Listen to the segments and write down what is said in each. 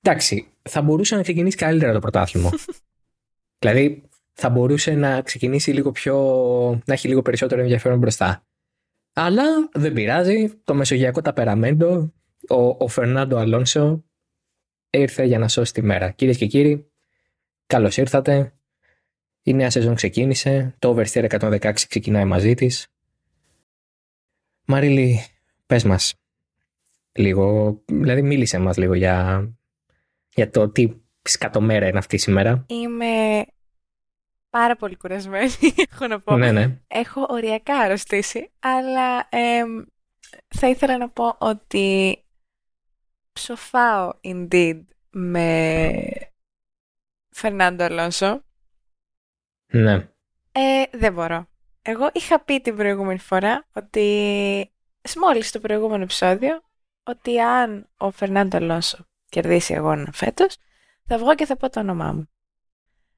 εντάξει, θα μπορούσε να ξεκινήσει καλύτερα το πρωτάθλημα. δηλαδή, θα μπορούσε να ξεκινήσει λίγο πιο. να έχει λίγο περισσότερο ενδιαφέρον μπροστά. Αλλά δεν πειράζει. Το μεσογειακό ταπεραμέντο, ο, ο Φερνάντο Αλόνσο ήρθε για να σώσει τη μέρα. Κυρίες και κύριοι, καλώς ήρθατε. Η νέα σεζόν ξεκίνησε. Το Oversteer 116 ξεκινάει μαζί της. Μαρίλη, πες μας λίγο, δηλαδή μίλησε μας λίγο για, για το τι σκατομέρα είναι αυτή σήμερα. Είμαι πάρα πολύ κουρασμένη, έχω να πω. Ναι, ναι. Έχω οριακά αρρωστήσει, αλλά θα ήθελα να πω ότι ψοφάω indeed με Φερνάντο Αλόνσο. Ναι. Ε, δεν μπορώ. Εγώ είχα πει την προηγούμενη φορά ότι μόλις στο προηγούμενο επεισόδιο ότι αν ο Φερνάντο Αλόνσο κερδίσει αγώνα φέτος θα βγω και θα πω το όνομά μου.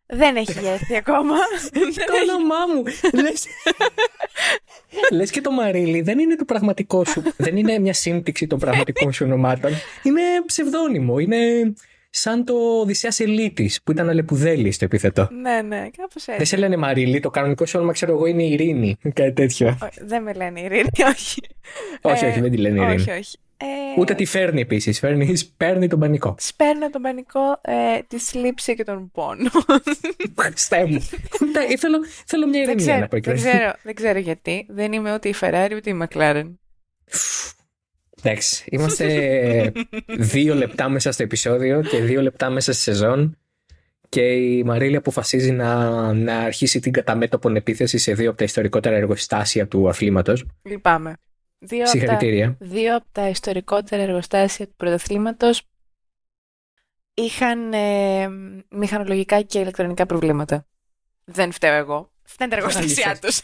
Δεν έχει έρθει ακόμα. το όνομά μου. Λες... Λες και το Μαρίλι δεν είναι το πραγματικό σου. δεν είναι μια σύμπτυξη των πραγματικών σου ονομάτων. Είναι ψευδόνυμο. Είναι σαν το Οδυσσέας Ελίτης που ήταν αλεπουδέλη στο επίθετο. Ναι, ναι, κάπως έτσι. Δεν σε λένε Μαρίλι, το κανονικό σου όνομα ξέρω εγώ είναι Ειρήνη. Κάτι τέτοιο. δεν με λένε Ειρήνη, όχι. όχι, όχι, δεν τη λένε Ειρήνη. Όχι, όχι. Ε... Ούτε τη φέρνει επίσης. Φέρνει, παίρνει τον πανικό. Σπέρνω τον πανικό, ε, τη θλίψη και τον πόνο. Χριστέ μου. θέλω, θέλω μια ηρεμία να πω δεν ξέρω, δεν ξέρω γιατί. Δεν είμαι ούτε η Ferrari ούτε η McLaren. Εντάξει. Είμαστε δύο λεπτά μέσα στο επεισόδιο και δύο λεπτά μέσα στη σεζόν. Και η Μαρίλη αποφασίζει να, να αρχίσει την καταμέτωπον επίθεση σε δύο από τα ιστορικότερα εργοστάσια του αθλήματος. Λυπάμαι. Δύο Συγχαρητήρια. Από τα, δύο από τα ιστορικότερα εργοστάσια του πρωταθλήματος είχαν ε, μηχανολογικά και ηλεκτρονικά προβλήματα. Δεν φταίω εγώ. Φταίνε τα εργοστάσια τους.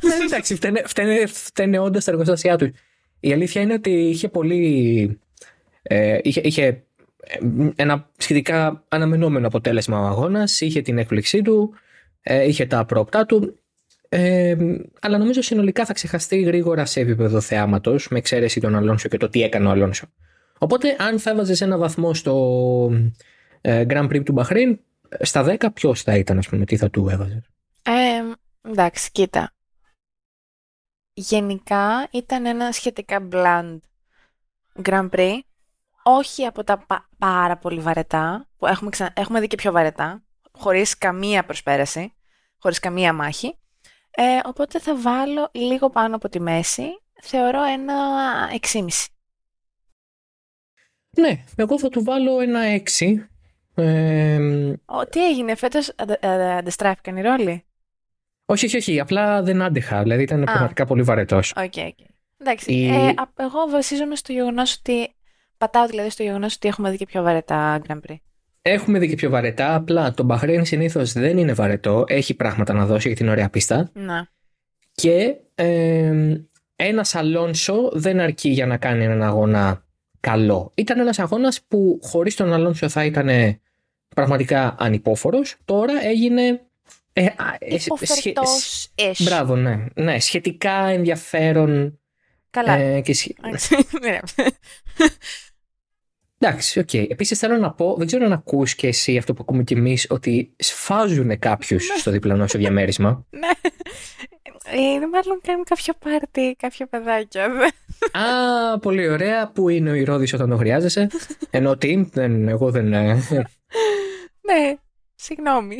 Ναι, εντάξει, φταίνε, φταίνε, φταίνε όντω τα εργοστάσια τους. Η αλήθεια είναι ότι είχε πολύ. Ε, είχε, είχε ε, ένα σχετικά αναμενόμενο αποτέλεσμα ο αγώνας, είχε την έκπληξή του, ε, είχε τα πρόοπτά του ε, αλλά νομίζω συνολικά θα ξεχαστεί γρήγορα σε επίπεδο θεάματος, με εξαίρεση τον Αλόνσο και το τι έκανε ο Αλόνσο. Οπότε, αν θα έβαζε ένα βαθμό στο ε, Grand Prix του Μπαχρέιν, στα 10, ποιος θα ήταν, ας πούμε, τι θα του έβαζες; Ε, εντάξει, κοίτα. Γενικά ήταν ένα σχετικά bland Grand Prix. Όχι από τα πάρα πολύ βαρετά, που έχουμε, έχουμε δει και πιο βαρετά, χωρίς καμία προσπέραση, χωρίς καμία μάχη. Ε, οπότε θα βάλω λίγο πάνω από τη μέση. Θεωρώ ένα 6,5. Ναι, εγώ θα του βάλω ένα 6. Ε, Ο, τι έγινε, φέτος αντεστράφηκαν οι ρόλοι; Όχι, όχι, όχι. Απλά δεν άντεχα. Δηλαδή ήταν πραγματικά πολύ βαρετός. OK, okay, okay. Εντάξει. Η... Ε, εγώ βασίζομαι στο γεγονός ότι. Πατάω δηλαδή στο γεγονός ότι έχουμε δει και πιο βαρετά Grand Prix. Έχουμε δει και πιο βαρετά. Απλά το Μπαχρέιν συνήθως δεν είναι βαρετό. Έχει πράγματα να δώσει είναι ωραία πίστα. Να. Και ε, ένας Αλόνσο δεν αρκεί για να κάνει έναν αγώνα καλό. Ήταν ένας αγώνας που χωρίς τον Αλόνσο θα ήταν πραγματικά ανυπόφορος. Τώρα έγινε. Ε, ε, σχε, Μπράβο, ναι. ναι. Σχετικά ενδιαφέρον. Καλά. Ε, και... Εντάξει, OK. Okay. Επίσης θέλω να πω, δεν ξέρω αν ακούς και εσύ αυτό που ακούμε κι εμείς, ότι σφάζουν κάποιους ναι. στο διπλανό σου διαμέρισμα. Ναι. Ε, μάλλον κάνουν κάποιο πάρτι, κάποια παιδάκια. Α, πολύ ωραία. Πού είναι ο Ηρώδης όταν το χρειάζεσαι; Ενώ τι, δεν, εγώ δεν... Ε, ναι, συγγνώμη.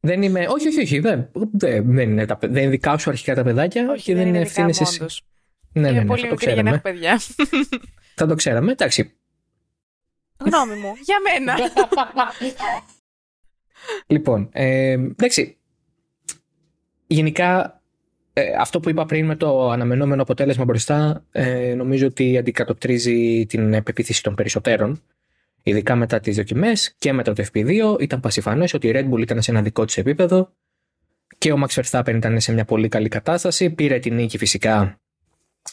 Δεν είμαι... Όχι, όχι, όχι. Δεν, δεν, είναι, τα, δεν είναι δικά σου αρχικά τα παιδάκια όχι, και δεν είναι ευθύνε εσύ. Ναι, ναι, ναι, πολύ μικρή για να έχω παιδιά. Θα το ξέραμε. Εντάξει, Γνώμη μου, για μένα. λοιπόν, ε, εντάξει. Γενικά, ε, αυτό που είπα πριν με το αναμενόμενο αποτέλεσμα μπροστά, ε, νομίζω ότι αντικατοπτρίζει την επεποίθηση των περισσότερων. Ειδικά μετά τις δοκιμές και μετά το FP2, ήταν πασιφανές ότι η Red Bull ήταν σε ένα δικό της επίπεδο και ο Max Verstappen ήταν σε μια πολύ καλή κατάσταση. Πήρε την νίκη φυσικά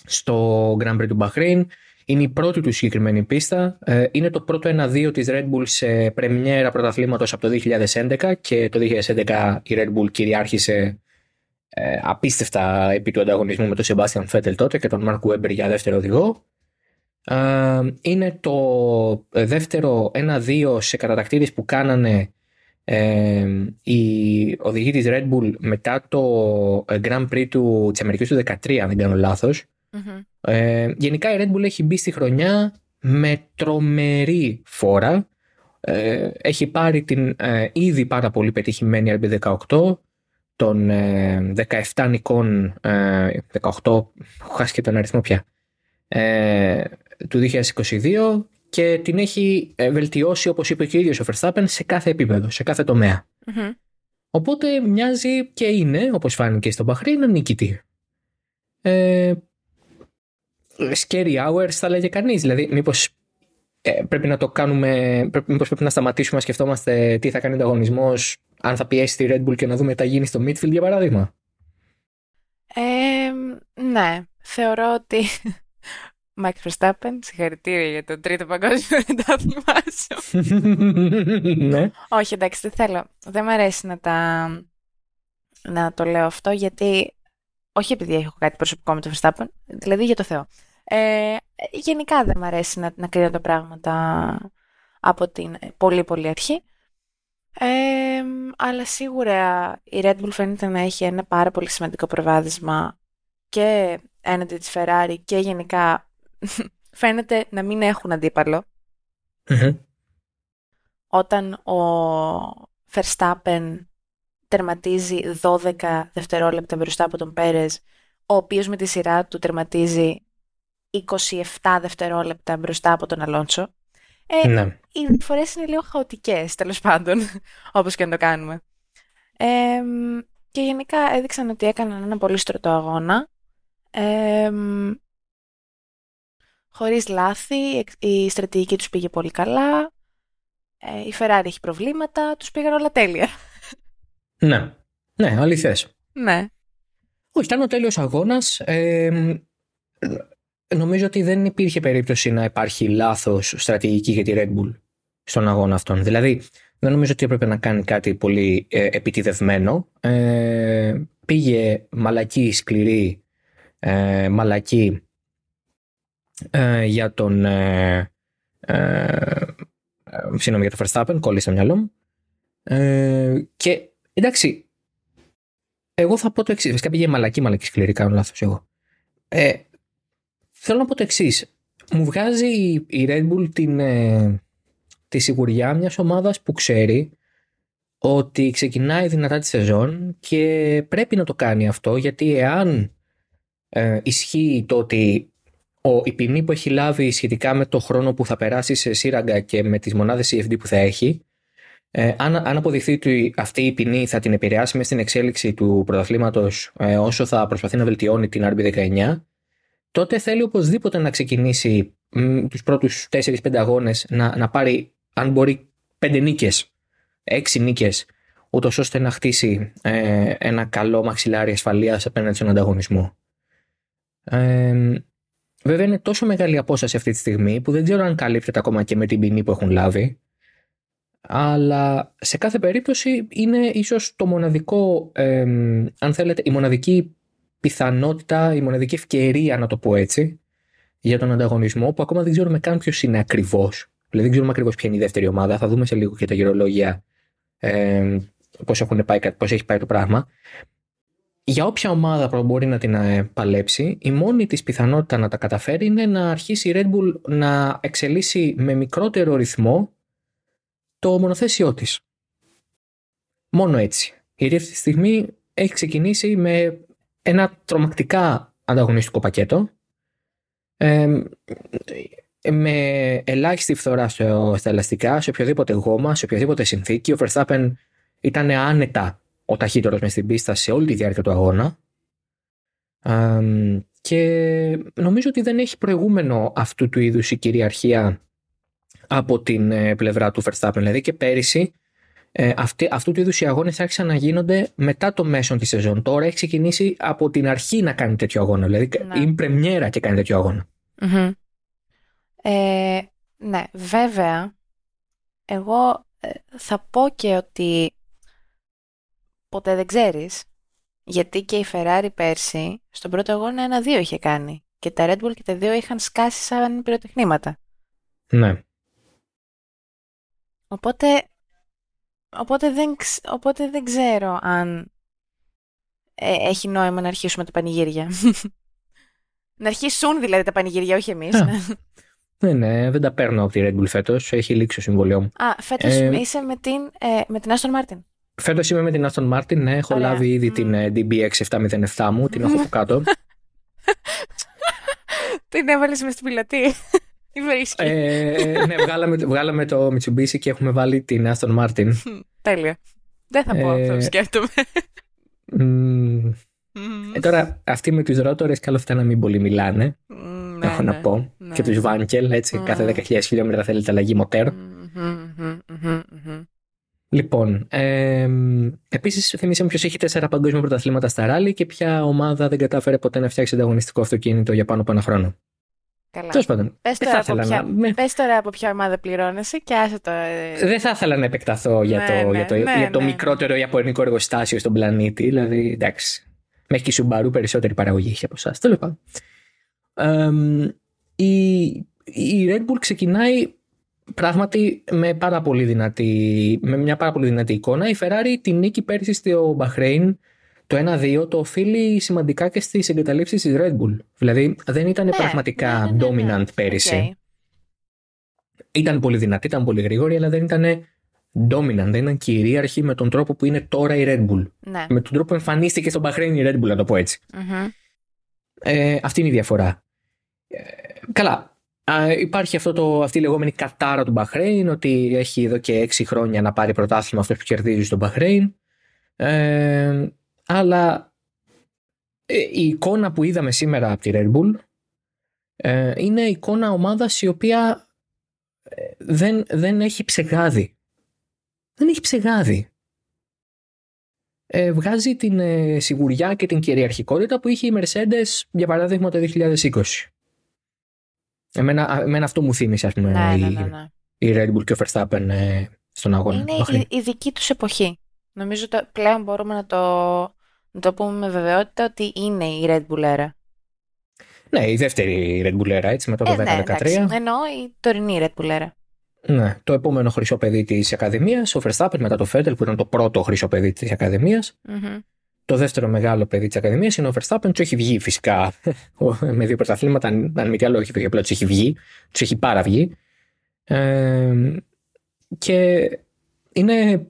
στο Grand Prix του Bahrain. Είναι η πρώτη του συγκεκριμένη πίστα. Ε, είναι το πρώτο 1-2 της Red Bull σε πρεμιέρα πρωταθλήματος από το 2011 και το 2011 η Red Bull κυριάρχησε ε, απίστευτα επί του ανταγωνισμού με τον Sebastian Vettel τότε και τον Mark Webber για δεύτερο οδηγό. είναι το δεύτερο ένα-δύο σε κατατακτήρες που κάνανε ε, οι οδηγοί της Red Bull μετά το Grand Prix του, της Αμερικής του 2013, αν δεν κάνω λάθος. Ε, γενικά η Red Bull έχει μπει στη χρονιά με τρομερή φόρα. Ε, έχει πάρει την ε, ήδη πάρα πολύ πετυχημένη RB18 των 17 νικών 18, έχω χάσει και τον αριθμό πια, του 2022 και την έχει βελτιώσει όπως είπε και ο ίδιος ο Verstappen σε κάθε επίπεδο, σε κάθε Οπότε μοιάζει και είναι, όπως φάνηκε στο Μπαχρήν, νικητή. Ε, scary hours θα λέγε κανείς. Δηλαδή, μήπως ε, πρέπει να το κάνουμε, πρέπει, μήπως πρέπει να σταματήσουμε να σκεφτόμαστε τι θα κάνει ο ανταγωνισμός αν θα πιέσει τη Red Bull και να δούμε τι θα γίνει στο midfield για παράδειγμα. Ε, ναι, θεωρώ ότι Max Verstappen, συγχαρητήρια για το τρίτο παγκόσμιο πρωτάθλημα σου. ναι. Όχι, εντάξει, δεν θέλω. Δεν μου αρέσει να, τα... να το λέω αυτό, γιατί όχι επειδή έχω κάτι προσωπικό με το Verstappen, δηλαδή για το Θεό. Ε, γενικά δεν μου αρέσει να, να κρίνω τα πράγματα από την πολύ πολύ αρχή. Ε, αλλά σίγουρα η Red Bull φαίνεται να έχει ένα πάρα πολύ σημαντικό προβάδισμα και έναντι της Ferrari και γενικά φαίνεται να μην έχουν Όταν ο Verstappen τερματίζει 12 δευτερόλεπτα μπροστά από τον Πέρες, ο οποίος με τη σειρά του τερματίζει 27 δευτερόλεπτα μπροστά από τον Αλόνσο. Ε, ναι. Οι διαφορές είναι λίγο χαοτικές, τέλος πάντων, όπως και να το κάνουμε. Ε, και γενικά έδειξαν ότι έκαναν ένα πολύ στρωτό αγώνα. Ε, χωρίς λάθη, η στρατηγική τους πήγε πολύ καλά. Ε, η Ferrari έχει προβλήματα, τους πήγαν όλα τέλεια. Ναι, ναι, αληθές. Ναι. Όχι, ήταν ο τέλειος αγώνας. Ε, νομίζω ότι δεν υπήρχε περίπτωση να υπάρχει λάθος στρατηγική για τη Red Bull στον αγώνα αυτόν. Δηλαδή, δεν νομίζω ότι έπρεπε να κάνει κάτι πολύ ε, επιτιδευμένο. Ε, πήγε μαλακή, σκληρή, ε, μαλακή ε, για τον... Ε, ε, συγγνώμη, για το Verstappen, κόλλησε το μυαλό μου. και εντάξει, εγώ θα πω το εξής. Βασικά πήγε μαλακή, μαλακή σκληρή, κάνω λάθος εγώ. Ε, θέλω να πω το εξής. Μου βγάζει η Red Bull την, ε, τη σιγουριά μιας ομάδας που ξέρει ότι ξεκινάει δυνατά τη σεζόν και πρέπει να το κάνει αυτό γιατί εάν ε, ισχύει το ότι ο, η ποινή που έχει λάβει σχετικά με το χρόνο που θα περάσει σε σύραγγα και με τις μονάδες CFD που θα έχει ε, αν, αν αποδειχθεί ότι αυτή η ποινή θα την επηρεάσει μες στην εξέλιξη του πρωταθλήματος ε, όσο θα προσπαθεί να βελτιώνει την RB19, τότε θέλει οπωσδήποτε να ξεκινήσει τους πρώτους 4-5 αγώνες να, να πάρει, αν μπορεί, 5 νίκες, 6 νίκες, ούτως ώστε να χτίσει ε, ένα καλό μαξιλάρι ασφαλείας απέναντι στον ανταγωνισμό. Ε, βέβαια είναι τόσο μεγάλη απόσταση αυτή τη στιγμή που δεν ξέρω αν καλύπτεται ακόμα και με την ποινή που έχουν λάβει αλλά σε κάθε περίπτωση είναι ίσως το μοναδικό, αν θέλετε, η μοναδική πιθανότητα, η μοναδική ευκαιρία, να το πω έτσι, για τον ανταγωνισμό, που ακόμα δεν ξέρουμε καν ποιος είναι ακριβώς. Δηλαδή δεν ξέρουμε ακριβώς ποια είναι η δεύτερη ομάδα. Θα δούμε σε λίγο και τα γυρολόγια ε, πώς πώς έχει πάει το πράγμα. Για όποια ομάδα που μπορεί να την ε, παλέψει, η μόνη της πιθανότητα να τα καταφέρει είναι να αρχίσει η Red Bull να εξελίσσει με μικρότερο ρυθμό το μονοθέσιό της. Μόνο έτσι. Η Ρίφ τη στιγμή έχει ξεκινήσει με ένα τρομακτικά ανταγωνιστικό πακέτο με ελάχιστη φθορά στο, στα ελαστικά, σε οποιοδήποτε γόμα, σε οποιοδήποτε συνθήκη. Ο Verstappen ήταν άνετα ο ταχύτερος μες στην πίστα σε όλη τη διάρκεια του αγώνα. και νομίζω ότι δεν έχει προηγούμενο αυτού του είδους η κυριαρχία από την ε, πλευρά του Verstappen. Δηλαδή και πέρυσι ε, αυτή, αυτού του είδους οι αγώνες άρχισαν να γίνονται μετά το μέσο της σεζόν. Τώρα έχει ξεκινήσει από την αρχή να κάνει τέτοιο αγώνα. Δηλαδή ναι. είναι πρεμιέρα και κάνει τέτοιο Ε, ναι, βέβαια. Εγώ ε, θα πω και ότι ποτέ δεν ξέρεις γιατί και η Ferrari πέρσι στον πρώτο αγώνα ένα-δύο είχε κάνει και τα Red Bull και τα δύο είχαν σκάσει σαν πυροτεχνήματα. Ναι. Οπότε, οπότε, δεν, οπότε δεν ξέρω αν ε, έχει νόημα να αρχίσουμε τα πανηγύρια. να αρχίσουν δηλαδή τα πανηγύρια, όχι εμείς. Ναι, ναι, δεν τα παίρνω από τη Red Bull φέτος. Έχει λήξει το συμβολιό μου. Α, φέτος ε, είσαι με την, ε, με την Aston Martin. Φέτος είμαι με την Aston Martin, ναι. Έχω Ωραία. λάβει ήδη mm. την ε, DBX707 μου, την έχω από κάτω. την έβαλες μες στην πιλωτή. Ε, ναι, βγάλαμε, βγάλαμε το Mitsubishi και έχουμε βάλει την Aston Martin. Τέλεια. Δεν θα πω αυτό, σκέφτομαι. Ε, τώρα, αυτοί με τους ρότορε, καλό θα να μην πολύ μιλάνε. Ναι, έχω ναι, να πω. Ναι. Και τους Βάνκελ, έτσι. Mm. Κάθε 10.000 χιλιόμετρα θέλετε αλλαγή μοτέρ. Λοιπόν, ε, επίσης θυμίσαμε ποιος έχει τέσσερα παγκόσμια πρωταθλήματα στα ράλι και ποια ομάδα δεν κατάφερε ποτέ να φτιάξει ανταγωνιστικό αυτοκίνητο για πάνω από ένα χρόνο. Καλά. Τέλος πάντων. Πες τώρα, από ποια, να... πες τώρα από ποια ομάδα πληρώνεσαι και άσε το. Ε, δεν θα ήθελα να επεκταθώ για το, ναι, για το, ναι, για το ναι. μικρότερο ιαπωνικό εργοστάσιο στον πλανήτη. Δηλαδή, εντάξει. Μέχρι και η Subaru περισσότερη παραγωγή έχει από εσάς. Τέλος πάντων. η, η Red Bull ξεκινάει πράγματι με, πάρα πολύ δυνατή, με μια πάρα πολύ δυνατή εικόνα. Η Ferrari την νίκη πέρυσι στο Bahrain το 1-2 το οφείλει σημαντικά και στις εγκαταλείψεις της Red Bull. Δηλαδή δεν ήταν ναι, πραγματικά ναι, ναι, ναι, dominant πέρυσι. Ήταν πολύ δυνατή, ήταν πολύ γρήγορη, αλλά δεν ήταν dominant, δεν ήταν κυρίαρχη με τον τρόπο που είναι τώρα η Red Bull. Με τον τρόπο που εμφανίστηκε στο Bahrain η Red Bull, να το πω ετσι Ε, αυτή είναι η διαφορά. Ε, καλά. υπάρχει αυτό το, αυτή η λεγόμενη κατάρα του Bahrain, ότι έχει εδώ και έξι χρόνια να πάρει πρωτάθλημα αυτός που κερδίζει στο Bahrain. Ε, αλλά ε, η εικόνα που είδαμε σήμερα από τη Red Bull ε, είναι εικόνα ομάδας η οποία ε, δεν, δεν έχει ψεγάδι. Δεν έχει ψεγάδι. Ε, βγάζει την σιγουριά και την κυριαρχικότητα που είχε η Mercedes για παράδειγμα το 2020. Εμένα, εμένα αυτό μου θύμισε ας πούμε ναι, η, ναι, ναι, ναι. η Red Bull και ο Verstappen στον αγώνα. Είναι η, η, δική τους εποχή. Νομίζω ότι πλέον μπορούμε να το, να το πούμε με βεβαιότητα ότι είναι η Red Bull era. Ναι, η δεύτερη Red Bull era, έτσι, μετά το ε, 2013. Ναι, Εννοώ η τωρινή Red Bull era. Ναι, το επόμενο χρυσό παιδί της Ακαδημίας, ο Verstappen μετά το Φέντελ, που ήταν το πρώτο χρυσό παιδί της ακαδημια Το δεύτερο μεγάλο παιδί της Ακαδημίας είναι ο Verstappen. Του έχει βγει φυσικά με δύο πρωταθλήματα. Αν μη τι άλλο, όχι απλά του έχει βγει. Του έχει πάρα βγει. Ε, και είναι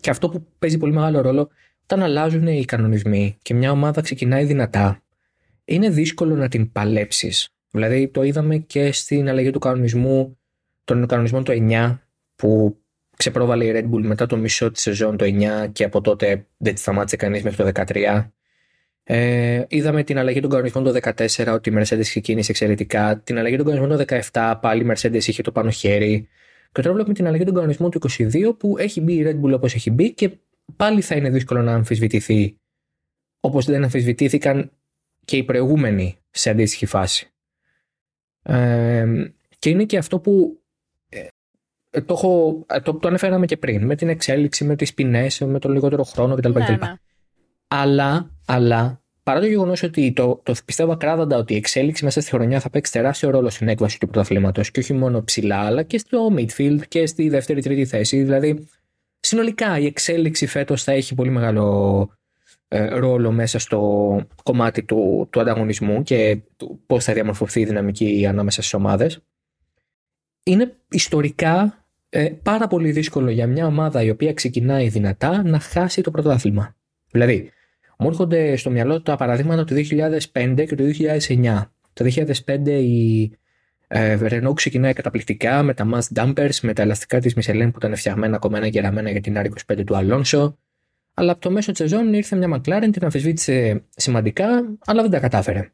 και αυτό που παίζει πολύ μεγάλο ρόλο όταν αλλάζουν οι κανονισμοί και μια ομάδα ξεκινάει δυνατά, είναι δύσκολο να την παλέψεις. Δηλαδή, το είδαμε και στην αλλαγή του κανονισμού, των κανονισμών το 9, που ξεπρόβαλε η Red Bull μετά το μισό της σεζόν το 9 και από τότε δεν τη σταμάτησε κανείς μέχρι το 13. Ε, είδαμε την αλλαγή των κανονισμών το 14 ότι η Mercedes ξεκίνησε εξαιρετικά. Την αλλαγή των κανονισμών το 17 πάλι η Mercedes είχε το πάνω χέρι. Και τώρα βλέπουμε την αλλαγή των κανονισμών του 22 που έχει μπει η Red Bull όπως έχει μπει και πάλι θα είναι δύσκολο να αμφισβητηθεί όπως δεν αμφισβητήθηκαν και οι προηγούμενοι σε αντίστοιχη φάση. Ε, και είναι και αυτό που ε, το, έχω, ε, το, το αναφέραμε και πριν, με την εξέλιξη, με τις ποινές, με τον λιγότερο χρόνο κτλ. Ναι, ναι. Αλλά, αλλά, παρά το γεγονός ότι το, το πιστεύω ακράδαντα ότι η εξέλιξη μέσα στη χρονιά θα παίξει τεράστιο ρόλο στην έκβαση του πρωταθλήματος και όχι μόνο ψηλά, αλλά και στο midfield και στη δεύτερη-τρίτη θέση. Δηλαδή, συνολικά η εξέλιξη φέτος θα έχει πολύ μεγάλο ε, ρόλο μέσα στο κομμάτι του, του ανταγωνισμού και του πώς θα διαμορφωθεί η δυναμική ανάμεσα στις ομάδες. Είναι ιστορικά ε, πάρα πολύ δύσκολο για μια ομάδα η οποία ξεκινάει δυνατά να χάσει το πρωτάθλημα. Δηλαδή, μου έρχονται στο μυαλό τα παραδείγματα του 2005 και του 2009. Το 2005 η ε, Renault ξεκινάει καταπληκτικά με τα mass dumpers, με τα ελαστικά της Michelin που ήταν φτιαγμένα, κομμένα, γεραμένα για την R25 του Αλόνσο. Αλλά από το μέσο της σεζόν ήρθε μια McLaren, την αμφισβήτησε σημαντικά, αλλά δεν τα κατάφερε.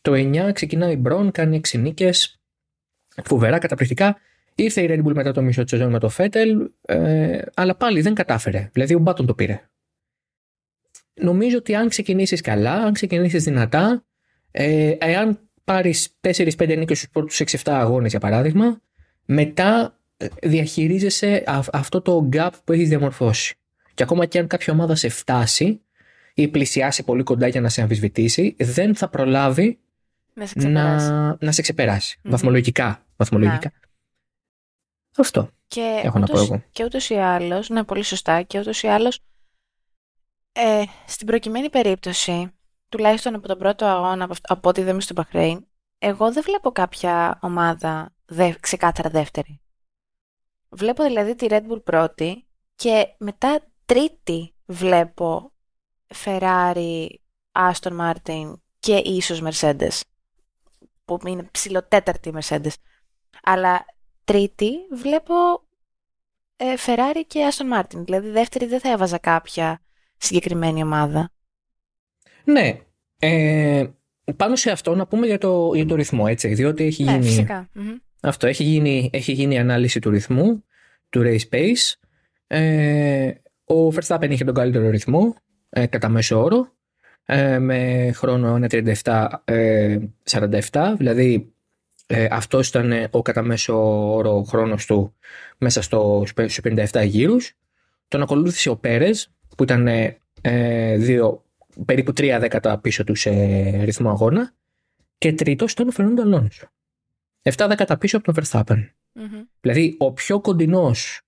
Το 9 ξεκινάει η Brown, κάνει 6 νίκες, φοβερά, καταπληκτικά. Ήρθε η Red Bull μετά το μισό της σεζόν με το Vettel, ε, αλλά πάλι δεν κατάφερε. Δηλαδή ο Μπάτον το πήρε. Νομίζω ότι αν ξεκινήσεις καλά, αν ξεκινήσεις δυνατά, ε, εάν πάρεις 4-5 νίκες στους πρώτους 6-7 αγώνες, για παράδειγμα, μετά ε, διαχειρίζεσαι αυτό το gap που έχεις διαμορφώσει. Και ακόμα και αν κάποια ομάδα σε φτάσει ή πλησιάσει πολύ κοντά για να σε αμφισβητήσει, δεν θα προλάβει Να σε ξεπεράσει. να, να σε ξεπεράσει. Μμμ. Βαθμολογικά. βαθμολογικά. Αυτό Και έχω να πω ούτως, εγώ. και ούτως ή άλλως, ναι, πολύ σωστά, και ούτως ή άλλως, ε, στην προκειμένη περίπτωση, τουλάχιστον από τον πρώτο αγώνα, από, αυτ- από ό,τι είδαμε στο Μπαχρέιν, εγώ δεν βλέπω κάποια ομάδα δε, ξεκάθαρα δεύτερη. Βλέπω δηλαδή τη Red Bull πρώτη και μετά τρίτη βλέπω Ferrari, Aston Martin και ίσως Mercedes, που είναι ψηλοτέταρτη η Mercedes. Αλλά τρίτη βλέπω ε, Ferrari και Aston Martin. Δηλαδή δεύτερη δεν θα έβαζα κάποια συγκεκριμένη ομάδα. Ναι. Ε, πάνω σε αυτό να πούμε για το, για το ρυθμό, έτσι. Διότι έχει Ναι, γίνει. φυσικά. Μμμ. Αυτό έχει γίνει, έχει γίνει ανάλυση του ρυθμού, του race pace. Ε, ο Verstappen είχε τον καλύτερο ρυθμό, ε, κατά μέσο όρο, ε, με χρόνο 1.37 ε, 47, δηλαδή ε, αυτός ήταν ε, ο κατά μέσο όρο χρόνος του μέσα στο, στους 57 γύρους. Τον ακολούθησε ο Πέρες, που ήταν ε, ε, δύο, περίπου τρία δέκατα πίσω τους σε ρυθμό αγώνα. Και τρίτος ήταν ο Φερνάντο Αλόνσο. 7 δέκατα πίσω από τον Verstappen. Μμμ. Δηλαδή, ο πιο κοντινός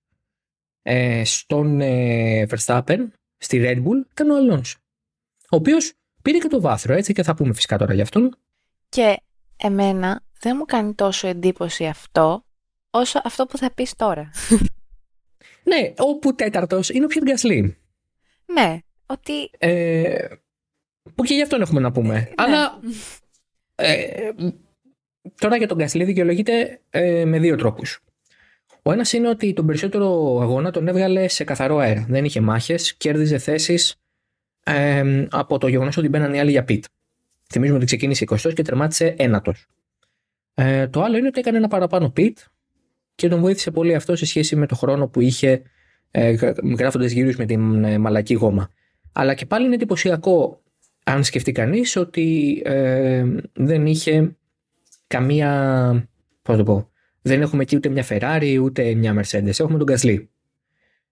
ε, στον ε, Verstappen, στη Red Bull, ήταν ο Αλόνσο. Ο οποίος πήρε και το βάθρο, έτσι, και θα πούμε φυσικά τώρα για αυτόν. Και εμένα δεν μου κάνει τόσο εντύπωση αυτό, όσο αυτό που θα πεις τώρα. Ναι, όπου τέταρτος είναι ο Πιερ Γκασλί. Ναι, ότι... Ε, που και γι' αυτόν έχουμε να πούμε. ναι. Αλλά ε, τώρα για τον Γκασλί δικαιολογείται ε, με δύο τρόπους. Ο ένας είναι ότι τον περισσότερο αγώνα τον έβγαλε σε καθαρό αέρα. Δεν είχε μάχες, κέρδιζε θέσεις ε, από το γεγονός ότι μπαίναν οι άλλοι για πιτ. Θυμίζουμε ότι ξεκίνησε 20 και τερμάτισε ένατος. Ε, το άλλο είναι ότι έκανε ένα παραπάνω πιτ και τον βοήθησε πολύ αυτό σε σχέση με το χρόνο που είχε ε, γράφοντας γύρους με την ε, μαλακή γόμα. Αλλά και πάλι είναι εντυπωσιακό αν σκεφτεί κανείς ότι ε, δεν είχε καμία, πώς το πω, δεν έχουμε εκεί ούτε μια Ferrari ούτε μια Mercedes, έχουμε τον Gasly.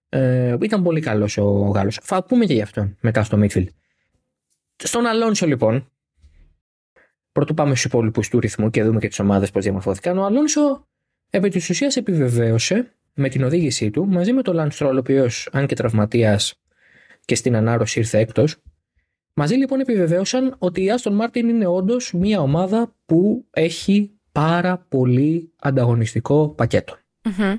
Ε, ήταν πολύ καλός ο Γάλλος. Θα πούμε και γι' αυτό μετά στο midfield. Στον Αλόνσο λοιπόν, πρωτού πάμε στους υπόλοιπους του ρυθμού και δούμε και τις ομάδες πώς διαμορφώθηκαν, ο Αλόνσο επί της ουσίας επιβεβαίωσε με την οδήγησή του μαζί με τον Lance Stroll, ο οποίος αν και τραυματίας και στην ανάρρωση ήρθε έκτος, Μαζί λοιπόν επιβεβαίωσαν ότι η Aston Martin είναι όντως μια ομάδα που έχει πάρα πολύ ανταγωνιστικό πακέτο. Μμμ.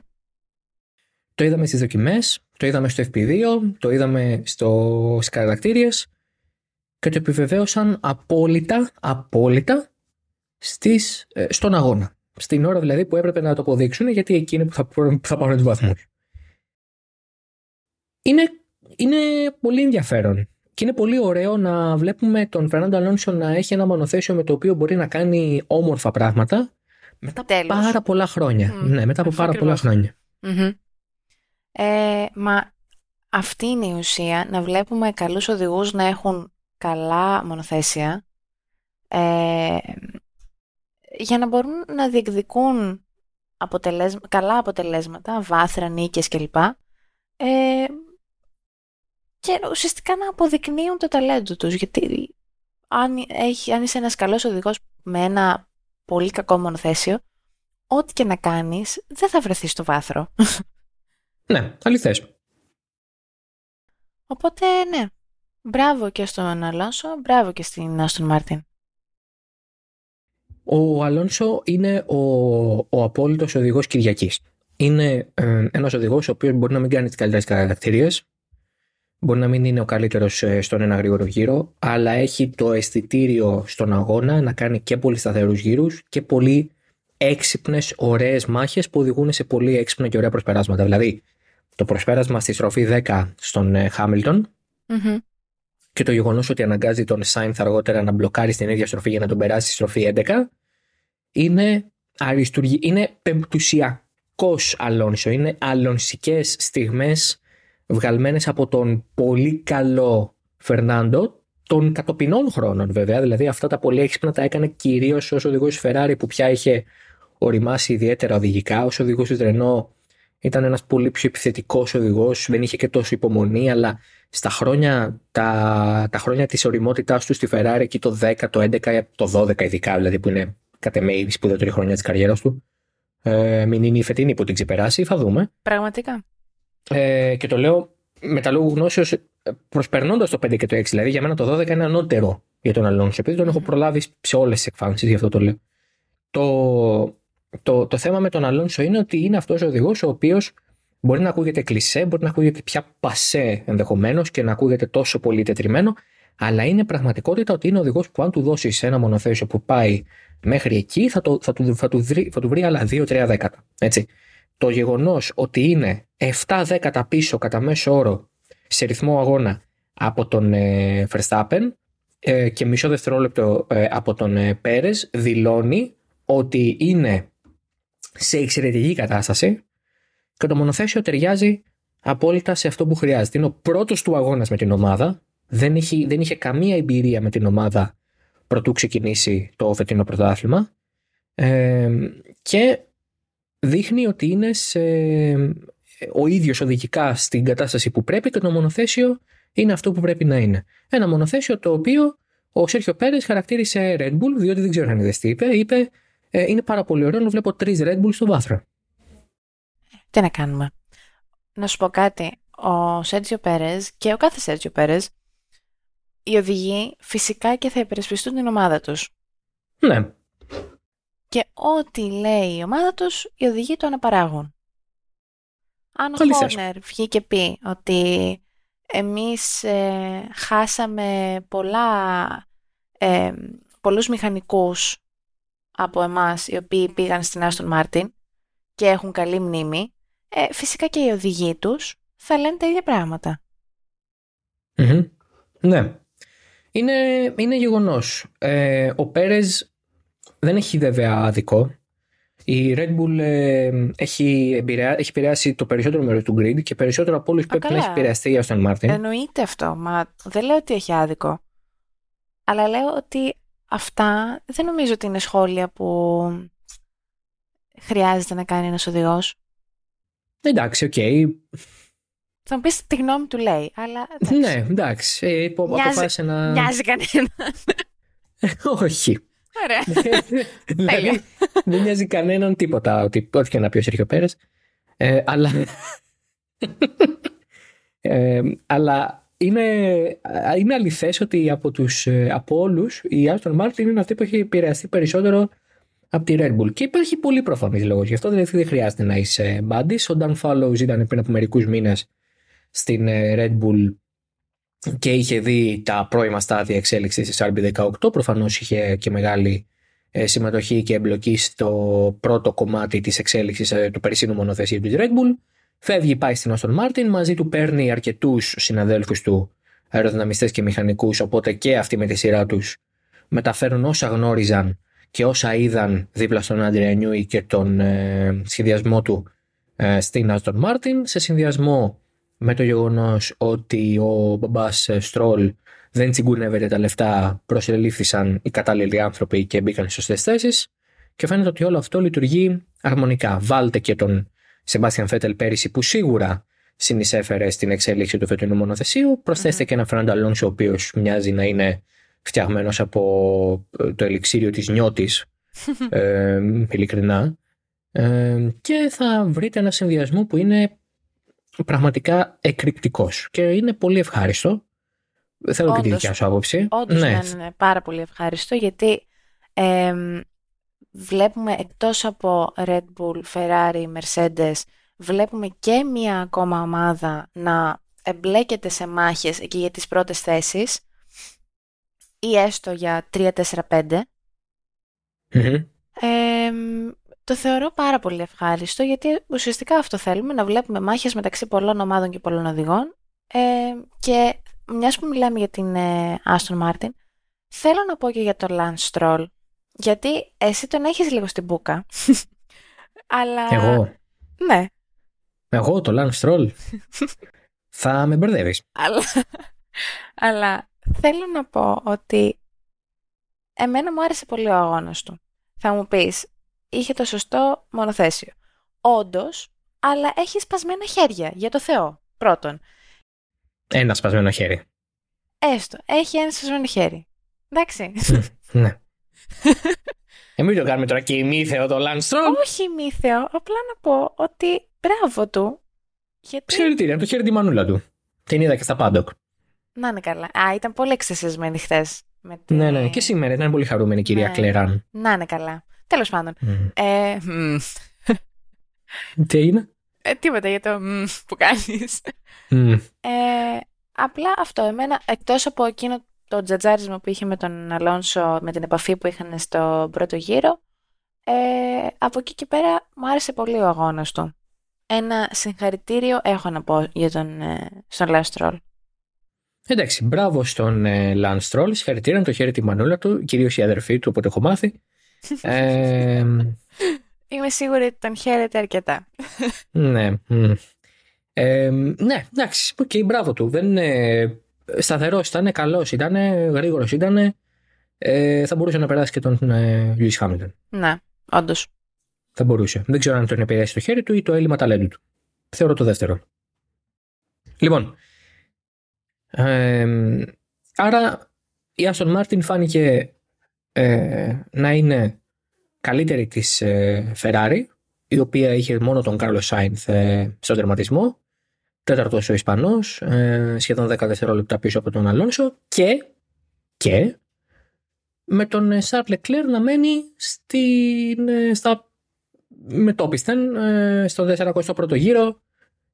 Το είδαμε στις δοκιμές, το είδαμε στο FP2, το είδαμε στο, στις κατακτήριες και το επιβεβαίωσαν απόλυτα, απόλυτα στις, ε, στον αγώνα. Στην ώρα δηλαδή που έπρεπε να το αποδείξουν γιατί εκεί είναι που θα, που θα πάρουν τους βαθμούς. Είναι, είναι πολύ ενδιαφέρον και είναι πολύ ωραίο να βλέπουμε τον Φερνάντο Αλόνσο να έχει ένα μονοθέσιο με το οποίο μπορεί να κάνει όμορφα πράγματα μετά από Τέλος. πάρα πολλά χρόνια. Μμ, Ναι, μετά από αυτό πάρα πολλά ακριβώς. χρόνια. Μμμ. Ε, μα αυτή είναι η ουσία, να βλέπουμε καλούς οδηγούς να έχουν καλά μονοθέσια ε, για να μπορούν να διεκδικούν αποτελέσμα, καλά αποτελέσματα, βάθρα, νίκες κλπ. Ε, και ουσιαστικά να αποδεικνύουν το ταλέντο τους. Γιατί αν, έχει, αν είσαι ένας καλός οδηγός με ένα πολύ κακό μονοθέσιο, ό,τι και να κάνεις δεν θα βρεθείς στο βάθρο. Ναι, αληθές. Οπότε, ναι. Μπράβο και στον Αλόνσο, μπράβο και στην Άστον Μάρτιν. Ο Αλόνσο είναι ο, ο απόλυτος οδηγός Κυριακής. Είναι ε, ένας οδηγός ο οποίος μπορεί να μην κάνει τις καλύτερες κατακτηρίες, μπορεί να μην είναι ο καλύτερος ε, στον ένα γρήγορο γύρο, αλλά έχει το αισθητήριο στον αγώνα να κάνει και πολύ σταθερούς γύρους και πολύ έξυπνες, ωραίες μάχες που οδηγούν σε πολύ έξυπνα και ωραία προσπεράσματα. Δηλαδή, το προσπέρασμα στη στροφή 10 στον ε, Χάμιλτον Μμμ. Και το γεγονός ότι αναγκάζει τον Σάινθ αργότερα να μπλοκάρει στην ίδια στροφή για να τον περάσει στη στροφή 11 είναι αριστουργή, είναι πεμπτουσιακός Αλόνσο. Είναι αλονσικές στιγμές βγαλμένες από τον πολύ καλό Φερνάντο των κατοπινών χρόνων βέβαια. Δηλαδή αυτά τα πολύ έξυπνα τα έκανε κυρίως ως οδηγός τη Ferrari που πια είχε οριμάσει ιδιαίτερα οδηγικά. Ω οδηγός της Renault Ήταν ένας πολύ πιο επιθετικός οδηγός, δεν είχε και τόσο υπομονή, αλλά στα χρόνια, τα, τα χρόνια της οριμότητάς του στη Ferrari, εκεί το 10, το 11, το 12 ειδικά, δηλαδή που είναι κατ' εμέ η σπουδαιότερη χρονιά της καριέρας του, ε, μην είναι η φετινή που την ξεπεράσει, θα δούμε. Πραγματικά. Ε, και το λέω με τα λόγου γνώσεως προσπερνώντας το 5 και το 6. Δηλαδή για μένα το 12 είναι ανώτερο για τον Αλόνσο, επειδή τον έχω προλάβει σε όλες τις εκφάνσεις, γι' αυτό το λέω. Το, το, το θέμα με τον Αλόνσο είναι ότι είναι αυτός ο οδηγός ο οποίος μπορεί να ακούγεται κλισέ, μπορεί να ακούγεται πια πασέ ενδεχομένως και να ακούγεται τόσο πολύ τετριμένο, αλλά είναι πραγματικότητα ότι είναι οδηγός που αν του δώσεις ένα μονοθέσιο που πάει μέχρι εκεί, θα, το, θα, του, θα, του, βρει, θα του βρει άλλα 2-3 δέκατα. Έτσι. Το γεγονός ότι είναι 7 δέκατα πίσω κατά μέσο όρο σε ρυθμό αγώνα από τον ε, Verstappen ε, και μισό δευτερόλεπτο ε, από τον ε, Πέρες δηλώνει ότι είναι σε εξαιρετική κατάσταση και το μονοθέσιο ταιριάζει απόλυτα σε αυτό που χρειάζεται. Είναι ο πρώτος του αγώνας με την ομάδα, δεν είχε, δεν είχε καμία εμπειρία με την ομάδα πρωτού ξεκινήσει το φετινό πρωτάθλημα ε, και δείχνει ότι είναι σε, ο ίδιος οδηγικά στην κατάσταση που πρέπει και το μονοθέσιο είναι αυτό που πρέπει να είναι. Ένα μονοθέσιο το οποίο ο Σέρχιο Πέρες χαρακτήρισε Red Bull, διότι δεν ξέρω αν είδες τι είπε. Είπε ε, είναι πάρα πολύ ωραίο να βλέπω τρεις Red Bull στο βάθρο. Τι να κάνουμε. Να σου πω κάτι. Ο Σέρτζιο Πέρες και ο κάθε Σέρτζιο Πέρες, οι οδηγοί φυσικά και θα υπερασπιστούν την ομάδα τους. Ναι. Και ό,τι λέει η ομάδα τους, οι οδηγοί το αναπαράγουν. Αν ο Χόρνερ βγει και πει ότι εμείς ε, χάσαμε πολλά, ε, πολλούς μηχανικούς από εμάς οι οποίοι πήγαν στην Άστον Μάρτιν και έχουν καλή μνήμη, ε, φυσικά και οι οδηγοί τους θα λένε τα ίδια Ναι. Είναι, είναι γεγονός. Ε, ο Πέρες δεν έχει βέβαια άδικο η Red Bull ε, έχει, εμπειριά, έχει επηρεάσει το περισσότερο μέρος του grid και περισσότερο από όλους πρέπει να έχει επηρεαστεί η Aston Martin. Εννοείται αυτό. Μα δεν λέω ότι έχει άδικο. Αλλά λέω ότι αυτά δεν νομίζω ότι είναι σχόλια που χρειάζεται να κάνει ένας οδηγός. Εντάξει, OK. Okay. Θα μου πεις τη γνώμη του λέει, αλλά. Εντάξει. Ναι, εντάξει. Ε, νοιάζει, να. Νοιάζει κανένα. Όχι. Ωραία. δηλαδή, δεν νοιάζει κανέναν τίποτα ότι ό,τι και να πει ο Σέρχιο Πέρες. Ε, αλλά. ε, αλλά είναι, είναι αληθές ότι από, τους, ε, από όλους η Aston Martin είναι αυτή που έχει επηρεαστεί περισσότερο από τη Red Bull. Και υπάρχει πολύ προφανής λόγος γι' αυτό. Δηλαδή δεν χρειάζεται να είσαι μπάντης. Ο Dan Fallows ήταν πριν από μερικούς μήνες στην ε, Red Bull και είχε δει τα πρώιμα στάδια εξέλιξης της RB18. Προφανώς είχε και μεγάλη ε, συμμετοχή και εμπλοκή στο πρώτο κομμάτι της εξέλιξης ε, του περσίνου μονοθεσίου του Red Bull. Φεύγει, πάει στην Aston Martin, μαζί του παίρνει αρκετούς συναδέλφους του αεροδυναμιστές και μηχανικούς, οπότε και αυτοί με τη σειρά τους μεταφέρουν όσα γνώριζαν και όσα είδαν δίπλα στον Άντρια Νιούι και τον ε, σχεδιασμό του ε, στην Aston Martin, σε συνδυασμό με το γεγονός ότι ο μπαμπάς ε, Στρόλ δεν τσιγκούνευε τα λεφτά, προσελήφθησαν οι κατάλληλοι άνθρωποι και μπήκαν στις σωστές θέσεις. Και φαίνεται ότι όλο αυτό λειτουργεί αρμονικά. Βάλτε και τον Σεμπάστιαν Φέτελ πέρυσι που σίγουρα συνεισέφερε στην εξέλιξη του φετινού μονοθεσίου. Προσθέστε και ένα Φραντ Αλόνσο ο οποίος μοιάζει να είναι φτιαγμένος από ε, το ελιξίριο της νιώτης. ε, ειλικρινά. Ε, και θα βρείτε ένα συνδυασμό που είναι πραγματικά εκρηκτικός και είναι πολύ ευχάριστο. Θέλω όντως, και τη δικιά σου άποψη. Όντως ναι. είναι πάρα πολύ ευχάριστο γιατί βλέπουμε εκτός από Red Bull, Ferrari, Mercedes βλέπουμε και μία ακόμα ομάδα να εμπλέκεται σε μάχες εκεί για τις πρώτες θέσεις ή έστω για 3-4-5. Mm-hmm το θεωρώ πάρα πολύ ευχάριστο γιατί ουσιαστικά αυτό θέλουμε, να βλέπουμε μάχες μεταξύ πολλών ομάδων και πολλών οδηγών. Ε, και μιας που μιλάμε για την ε, Aston Martin, θέλω να πω και για τον Lance Stroll, γιατί εσύ τον έχεις λίγο στην μπουκα. Αλλά... Εγώ; Ναι. Εγώ, το Lance Stroll. Θα με μπερδεύεις. Αλλά... Αλλά θέλω να πω ότι εμένα μου άρεσε πολύ ο αγώνας του. Θα μου πεις, είχε το σωστό μονοθέσιο. Όντως, αλλά έχει σπασμένα χέρια, για το Θεό, πρώτον. Ένα σπασμένο χέρι. Έστω, έχει ένα σπασμένο χέρι. Εντάξει. ναι. Εμείς το κάνουμε τώρα και ημίθεο το Λάνστρομ. Όχι ημίθεο, απλά να πω ότι μπράβο του. Γιατί... Συγχαρητήρια, το χέρι τη μανούλα του. Την είδα και στα πάντοκ. Να είναι καλά. Α, ήταν πολύ εξαισθησμένη χθες. Τη... Ναι, ναι, και σήμερα ήταν πολύ χαρούμενη η κυρία ναι. Κλεράν. Να είναι καλά. Τέλος πάντων. Mm. Ε, mm. Τι είναι; Ε, τίποτα για το mm, που κάνεις. Mm. Ε, απλά αυτό. Εμένα, εκτός από εκείνο το τζατζάρισμα που είχε με τον Αλόνσο, με την επαφή που είχαν στο πρώτο γύρο, ε, από εκεί και πέρα μου άρεσε πολύ ο αγώνας του. Ένα συγχαρητήριο έχω να πω για τον, ε, στον Lance Εντάξει, μπράβο στον ε, Lance Stroll. Συγχαρητήρια τον χαίρεται η μανούλα του, κυρίως η αδερφή του, απ' ό,τι έχω μάθει. ε, Είμαι σίγουρη ότι τον χαίρεται αρκετά. ναι. Ε, ναι, εντάξει, OK, okay, μπράβο του. Δεν, ε, σταθερός ήταν, καλός ήταν, γρήγορος ήταν. Ε, θα μπορούσε να περάσει και τον ε, Λιούις Χάμιλτον. Ναι, όντως. Θα μπορούσε. Δεν ξέρω αν τον επηρεάσει το χέρι του ή το έλλειμμα ταλέντου του. Θεωρώ το δεύτερο. Λοιπόν. Ε, άρα η Άστον Μάρτιν φάνηκε ε, να είναι καλύτερη της ε, Ferrari η οποία είχε μόνο τον Κάρλο Σάινθ ε, στον τερματισμό τέταρτος ο Ισπανός, ε, σχεδόν 10 δευτερόλεπτα πίσω από τον Αλόνσο και, και με τον Σαρλ Λεκλέρ να μένει στην, ε, στα μετόπισθεν ε, στο 41ο γύρο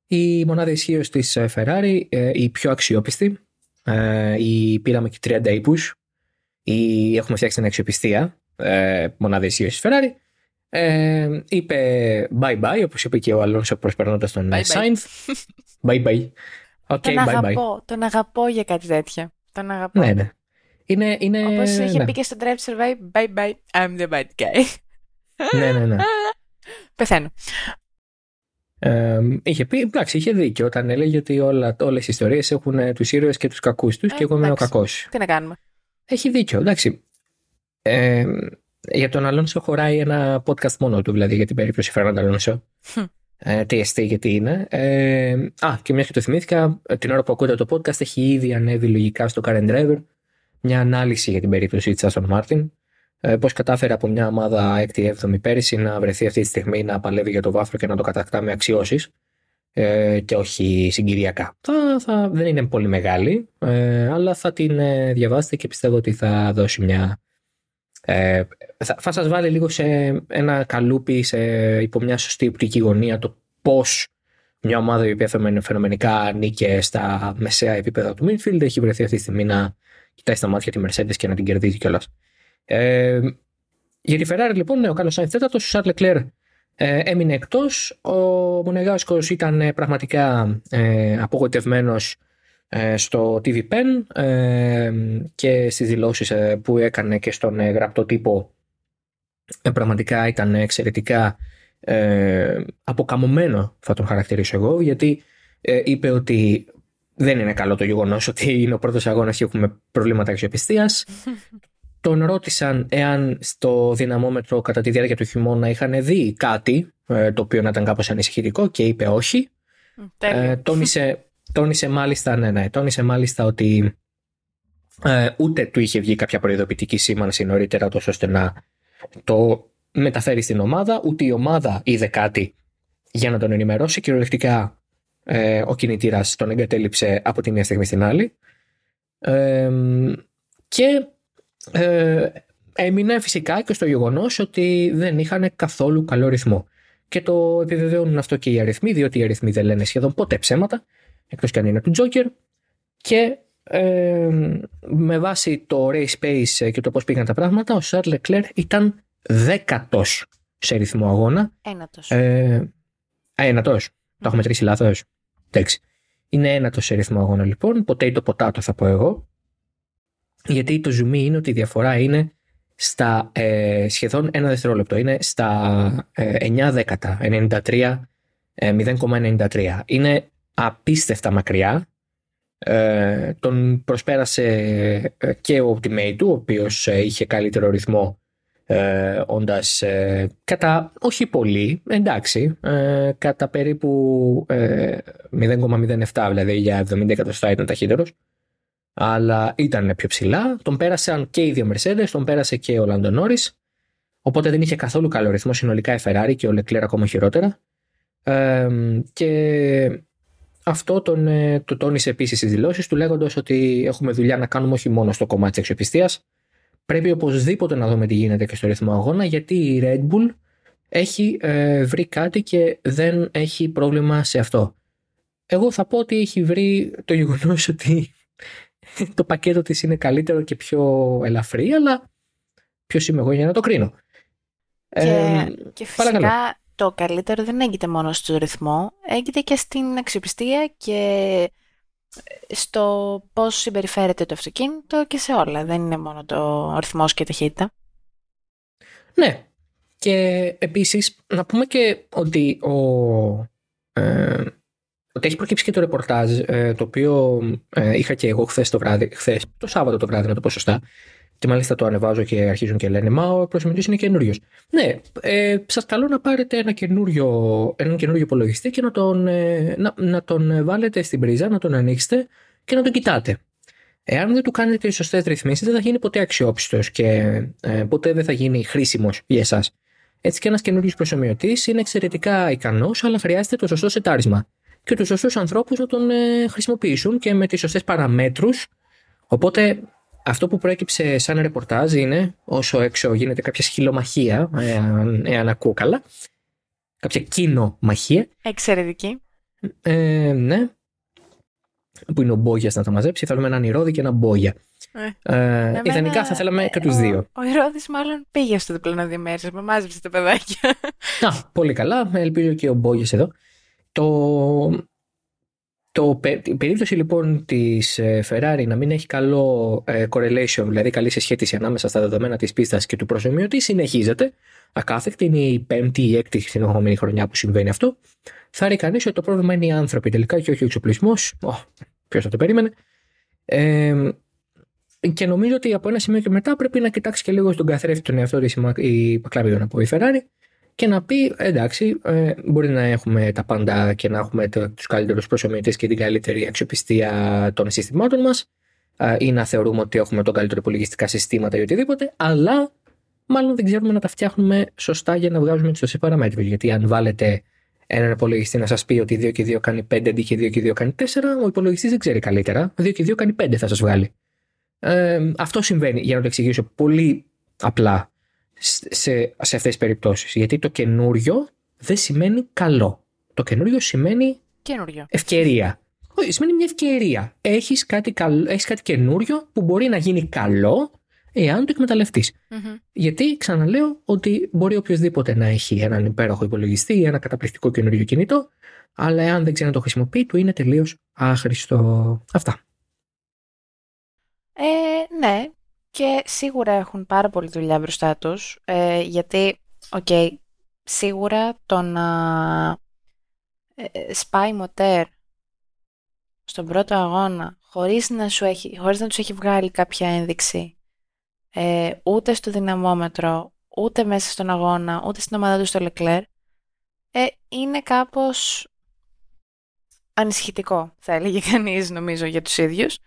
η μονάδα ισχύω της Ferrari, η πιο αξιόπιστη. Η, πήραμε και 30 ύπους. Έχουμε φτιάξει την αξιοπιστία μονάδα ισχύω της Ferrari. Ε, είπε bye bye, όπως είπε και ο Αλόνσο προσπερνώντας τον Σάινθ. Bye bye. Okay, τον bye αγαπώ, bye. τον αγαπώ για κάτι τέτοιο. Τον αγαπώ. Ναι, ναι. Είναι, είναι... Όπως είχε ναι. πει και στο Drive Survive, bye bye, I'm the bad guy. ναι, ναι, ναι. Πεθαίνω. Ε, είχε πει, εντάξει, είχε δίκιο όταν έλεγε ότι όλα, όλες οι ιστορίες έχουν ε, τους ήρωες και τους κακούς τους ε, και εγώ είμαι ο κακός. Τι να κάνουμε. Έχει δίκιο, εντάξει. Ε, για τον Αλόνσο χωράει ένα podcast μόνο του, δηλαδή για την περίπτωση Φέρναντα Αλόνσο. Ε, TST γιατί είναι. Ε, α, και μια και το θυμήθηκα, την ώρα που ακούτε το podcast έχει ήδη ανέβει λογικά στο Current Driver μια ανάλυση για την περίπτωση της Aston Martin. Ε, Πώς κατάφερε από μια ομάδα 6η-7η πέρυσι να βρεθεί αυτή τη στιγμή να παλεύει για το βάθρο και να το κατακτά με αξιώσεις ε, και όχι συγκυριακά. Θα, θα, δεν είναι πολύ μεγάλη, ε, αλλά θα την ε, διαβάσετε και πιστεύω ότι θα δώσει μια ε, θα, θα σας βάλει λίγο σε ένα καλούπι σε, υπό μια σωστή οπτική γωνία το πώς μια ομάδα η οποία φαινομενικά νίκε στα μεσαία επίπεδα του midfield έχει βρεθεί αυτή τη στιγμή να κοιτάει στα μάτια τη Mercedes και να την κερδίζει κιόλας. Ε, για τη Ferrari λοιπόν, ναι, ο Κάλλο Σάινθ τέταρτος, ο Σαρλ Λεκλέρ ε, έμεινε εκτός. Ο Μονεγάσκο ήταν ε, πραγματικά ε, απογοητευμένος ε, στο TV Pen ε, και στις δηλώσεις ε, που έκανε και στον γραπτό τύπο πραγματικά ήταν εξαιρετικά αποκαμωμένο θα τον χαρακτηρίσω εγώ γιατί είπε ότι δεν είναι καλό το γεγονός ότι είναι ο πρώτος αγώνας και έχουμε προβλήματα αξιοπιστίας τον ρώτησαν εάν στο δυναμόμετρο κατά τη διάρκεια του χειμώνα είχαν δει κάτι το οποίο να ήταν κάπως ανησυχητικό και είπε όχι. τόνισε τόνισε μάλιστα, ναι, ναι, τόνισε μάλιστα ότι ε, ούτε του είχε βγει κάποια προειδοποιητική σήμανση νωρίτερα τόσο ώστε να το μεταφέρει στην ομάδα, ούτε η ομάδα είδε κάτι για να τον ενημερώσει. Κυριολεκτικά ε, ο κινητήρας τον εγκατέλειψε από τη μία στιγμή στην άλλη. Ε, και ε, έμεινε φυσικά και στο γεγονός ότι δεν είχαν καθόλου καλό ρυθμό. Και το επιβεβαιώνουν αυτό και οι αριθμοί, διότι οι αριθμοί δεν λένε σχεδόν ποτέ ψέματα εκτός και αν είναι του Joker και ε, με βάση το race pace και το πώς πήγαν τα πράγματα ο Charles Leclerc ήταν δέκατος σε ρυθμό αγώνα. Ένατος. Ε, α, ένατος. Το έχω μετρήσει λάθος. Εντάξει. Είναι ένατος σε ρυθμό αγώνα λοιπόν. Ποτέ ή το ποτάτο θα πω εγώ. Γιατί το zoom είναι ότι η διαφορά είναι στα ε, σχεδόν ένα δευτερόλεπτο. Είναι στα ε, 9 δέκατα. 93, 0,93. Είναι απίστευτα μακριά. Ε, τον προσπέρασε ε, και ο optimate του, ο οποίος ε, είχε καλύτερο ρυθμό ε, όντας ε, κατά, όχι πολύ, εντάξει, ε, κατά περίπου ε, 0,07 δηλαδή για 70 εκατοστά ήταν ταχύτερος, αλλά ήταν πιο ψηλά. Τον πέρασαν και οι δύο Mercedes, τον πέρασε και ο Λάντο Νόρις, οπότε δεν είχε καθόλου καλό ρυθμό συνολικά η Ferrari και ο Leclerc ακόμα χειρότερα. Ε, και αυτό τον, ε, το τόνισε επίσης στις δηλώσεις του, λέγοντας ότι έχουμε δουλειά να κάνουμε όχι μόνο στο κομμάτι της αξιοπιστίας, πρέπει οπωσδήποτε να δούμε τι γίνεται και στο ρυθμό αγώνα, γιατί η Red Bull έχει ε, βρει κάτι και δεν έχει πρόβλημα σε αυτό. Εγώ θα πω ότι έχει βρει το γεγονός ότι το πακέτο της είναι καλύτερο και πιο ελαφρύ, αλλά ποιος είμαι εγώ για να το κρίνω. Και, ε, και φυσικά το καλύτερο δεν έγκυται μόνο στο ρυθμό, έγκυται και στην αξιοπιστία και στο πώς συμπεριφέρεται το αυτοκίνητο και σε όλα. Δεν είναι μόνο το ρυθμός και η ταχύτητα. Ναι. Και επίσης να πούμε και ότι ο, ε, ότι έχει προκύψει και το ρεπορτάζ ε, το οποίο ε, είχα και εγώ χθες το βράδυ, χθες, το Σάββατο το βράδυ να το πω σωστά, και μάλιστα το ανεβάζω και αρχίζουν και λένε Μα ο προσμετής είναι καινούριος. Ναι, ε, σας καλώ να πάρετε ένα καινούριο, έναν καινούριο υπολογιστή και να τον, ε, να, να τον βάλετε στην πρίζα, να τον ανοίξετε και να τον κοιτάτε. Εάν δεν του κάνετε τι σωστές ρυθμίσεις, δεν θα γίνει ποτέ αξιόπιστος και ε, ποτέ δεν θα γίνει χρήσιμος για εσάς. Έτσι και ένας καινούριος προσωμιωτής είναι εξαιρετικά ικανός, αλλά χρειάζεται το σωστό σετάρισμα και τους σωστούς ανθρώπους να τον ε, χρησιμοποιήσουν και με τις σωστές παραμέτρους. Οπότε αυτό που προέκυψε σαν ρεπορτάζ είναι, όσο έξω γίνεται κάποια σχηλομαχία, εάν, εάν ακούω καλά, κάποια κοινομαχία. Εξαιρετική. Ε, ναι. Που είναι ο Μπόγιας να τα μαζέψει. Θέλουμε έναν Ηρώδη και έναν Μπόγια. Ε, ε, ιδανικά θα θέλαμε και τους δύο. Ο Ηρώδης μάλλον πήγε στο διπλανό διαμέρισμα, μάζεψε τα παιδάκια. Α, πολύ καλά. Ελπίζω και ο Μπόγιας εδώ. Το, το, η περίπτωση λοιπόν της ε, Ferrari να μην έχει καλό ε, correlation, δηλαδή καλή συσχέτιση ανάμεσα στα δεδομένα της πίστας και του προσωμιωτή, συνεχίζεται. Ακάθεκτη είναι η πέμπτη ή έκτη συνεχόμενη χρονιά που συμβαίνει αυτό. Θα ρει κανείς ότι το πρόβλημα είναι οι άνθρωποι τελικά και όχι ο εξοπλισμός. Oh, Ποιος θα το περίμενε. Ε, και νομίζω ότι από ένα σημείο και μετά πρέπει να κοιτάξει και λίγο στον καθρέφτη τον εαυτό της η Πακλάβιο να πω η Ferrari και να πει εντάξει, ε, μπορεί να έχουμε τα πάντα και να έχουμε τους καλύτερους προσωμιωτές και την καλύτερη αξιοπιστία των συστημάτων μας, ε, ή να θεωρούμε ότι έχουμε το καλύτερο υπολογιστικά συστήματα ή οτιδήποτε, αλλά μάλλον δεν ξέρουμε να τα φτιάχνουμε σωστά για να βγάζουμε τις σωστέ παραμέτρους. Γιατί αν βάλετε έναν υπολογιστή να σας πει ότι 2 και 2 κάνει 5 αντί και 2 και 2 κάνει 4, ο υπολογιστής δεν ξέρει καλύτερα. 2 και 2 κάνει 5 θα σας βγάλει. Ε, αυτό συμβαίνει, για να το εξηγήσω πολύ απλά σε, σε αυτές τις περιπτώσεις. Γιατί το καινούριο δεν σημαίνει καλό. Το καινούριο σημαίνει καινούριο. ευκαιρία. Όχι, σημαίνει μια ευκαιρία. Έχεις κάτι, καλ... Έχεις κάτι καινούριο που μπορεί να γίνει καλό εάν το εκμεταλλευτείς. Γιατί ξαναλέω ότι μπορεί οποιοσδήποτε να έχει έναν υπέροχο υπολογιστή ή ένα καταπληκτικό καινούριο κινητό, αλλά εάν δεν ξέρει να το χρησιμοποιεί, του είναι τελείως άχρηστο. Αυτά. Ε, ναι, και σίγουρα έχουν πάρα πολύ δουλειά μπροστά τους, ε, γιατί, OK, okay, σίγουρα το να ε, ε, σπάει μοτέρ στον πρώτο αγώνα χωρίς να, σου έχει, χωρίς να τους έχει βγάλει κάποια ένδειξη ε, ούτε στο δυναμόμετρο, ούτε μέσα στον αγώνα, ούτε στην ομάδα του στο Leclerc, ε, είναι κάπως ανησυχητικό, θα έλεγε κανείς νομίζω για τους ίδιους.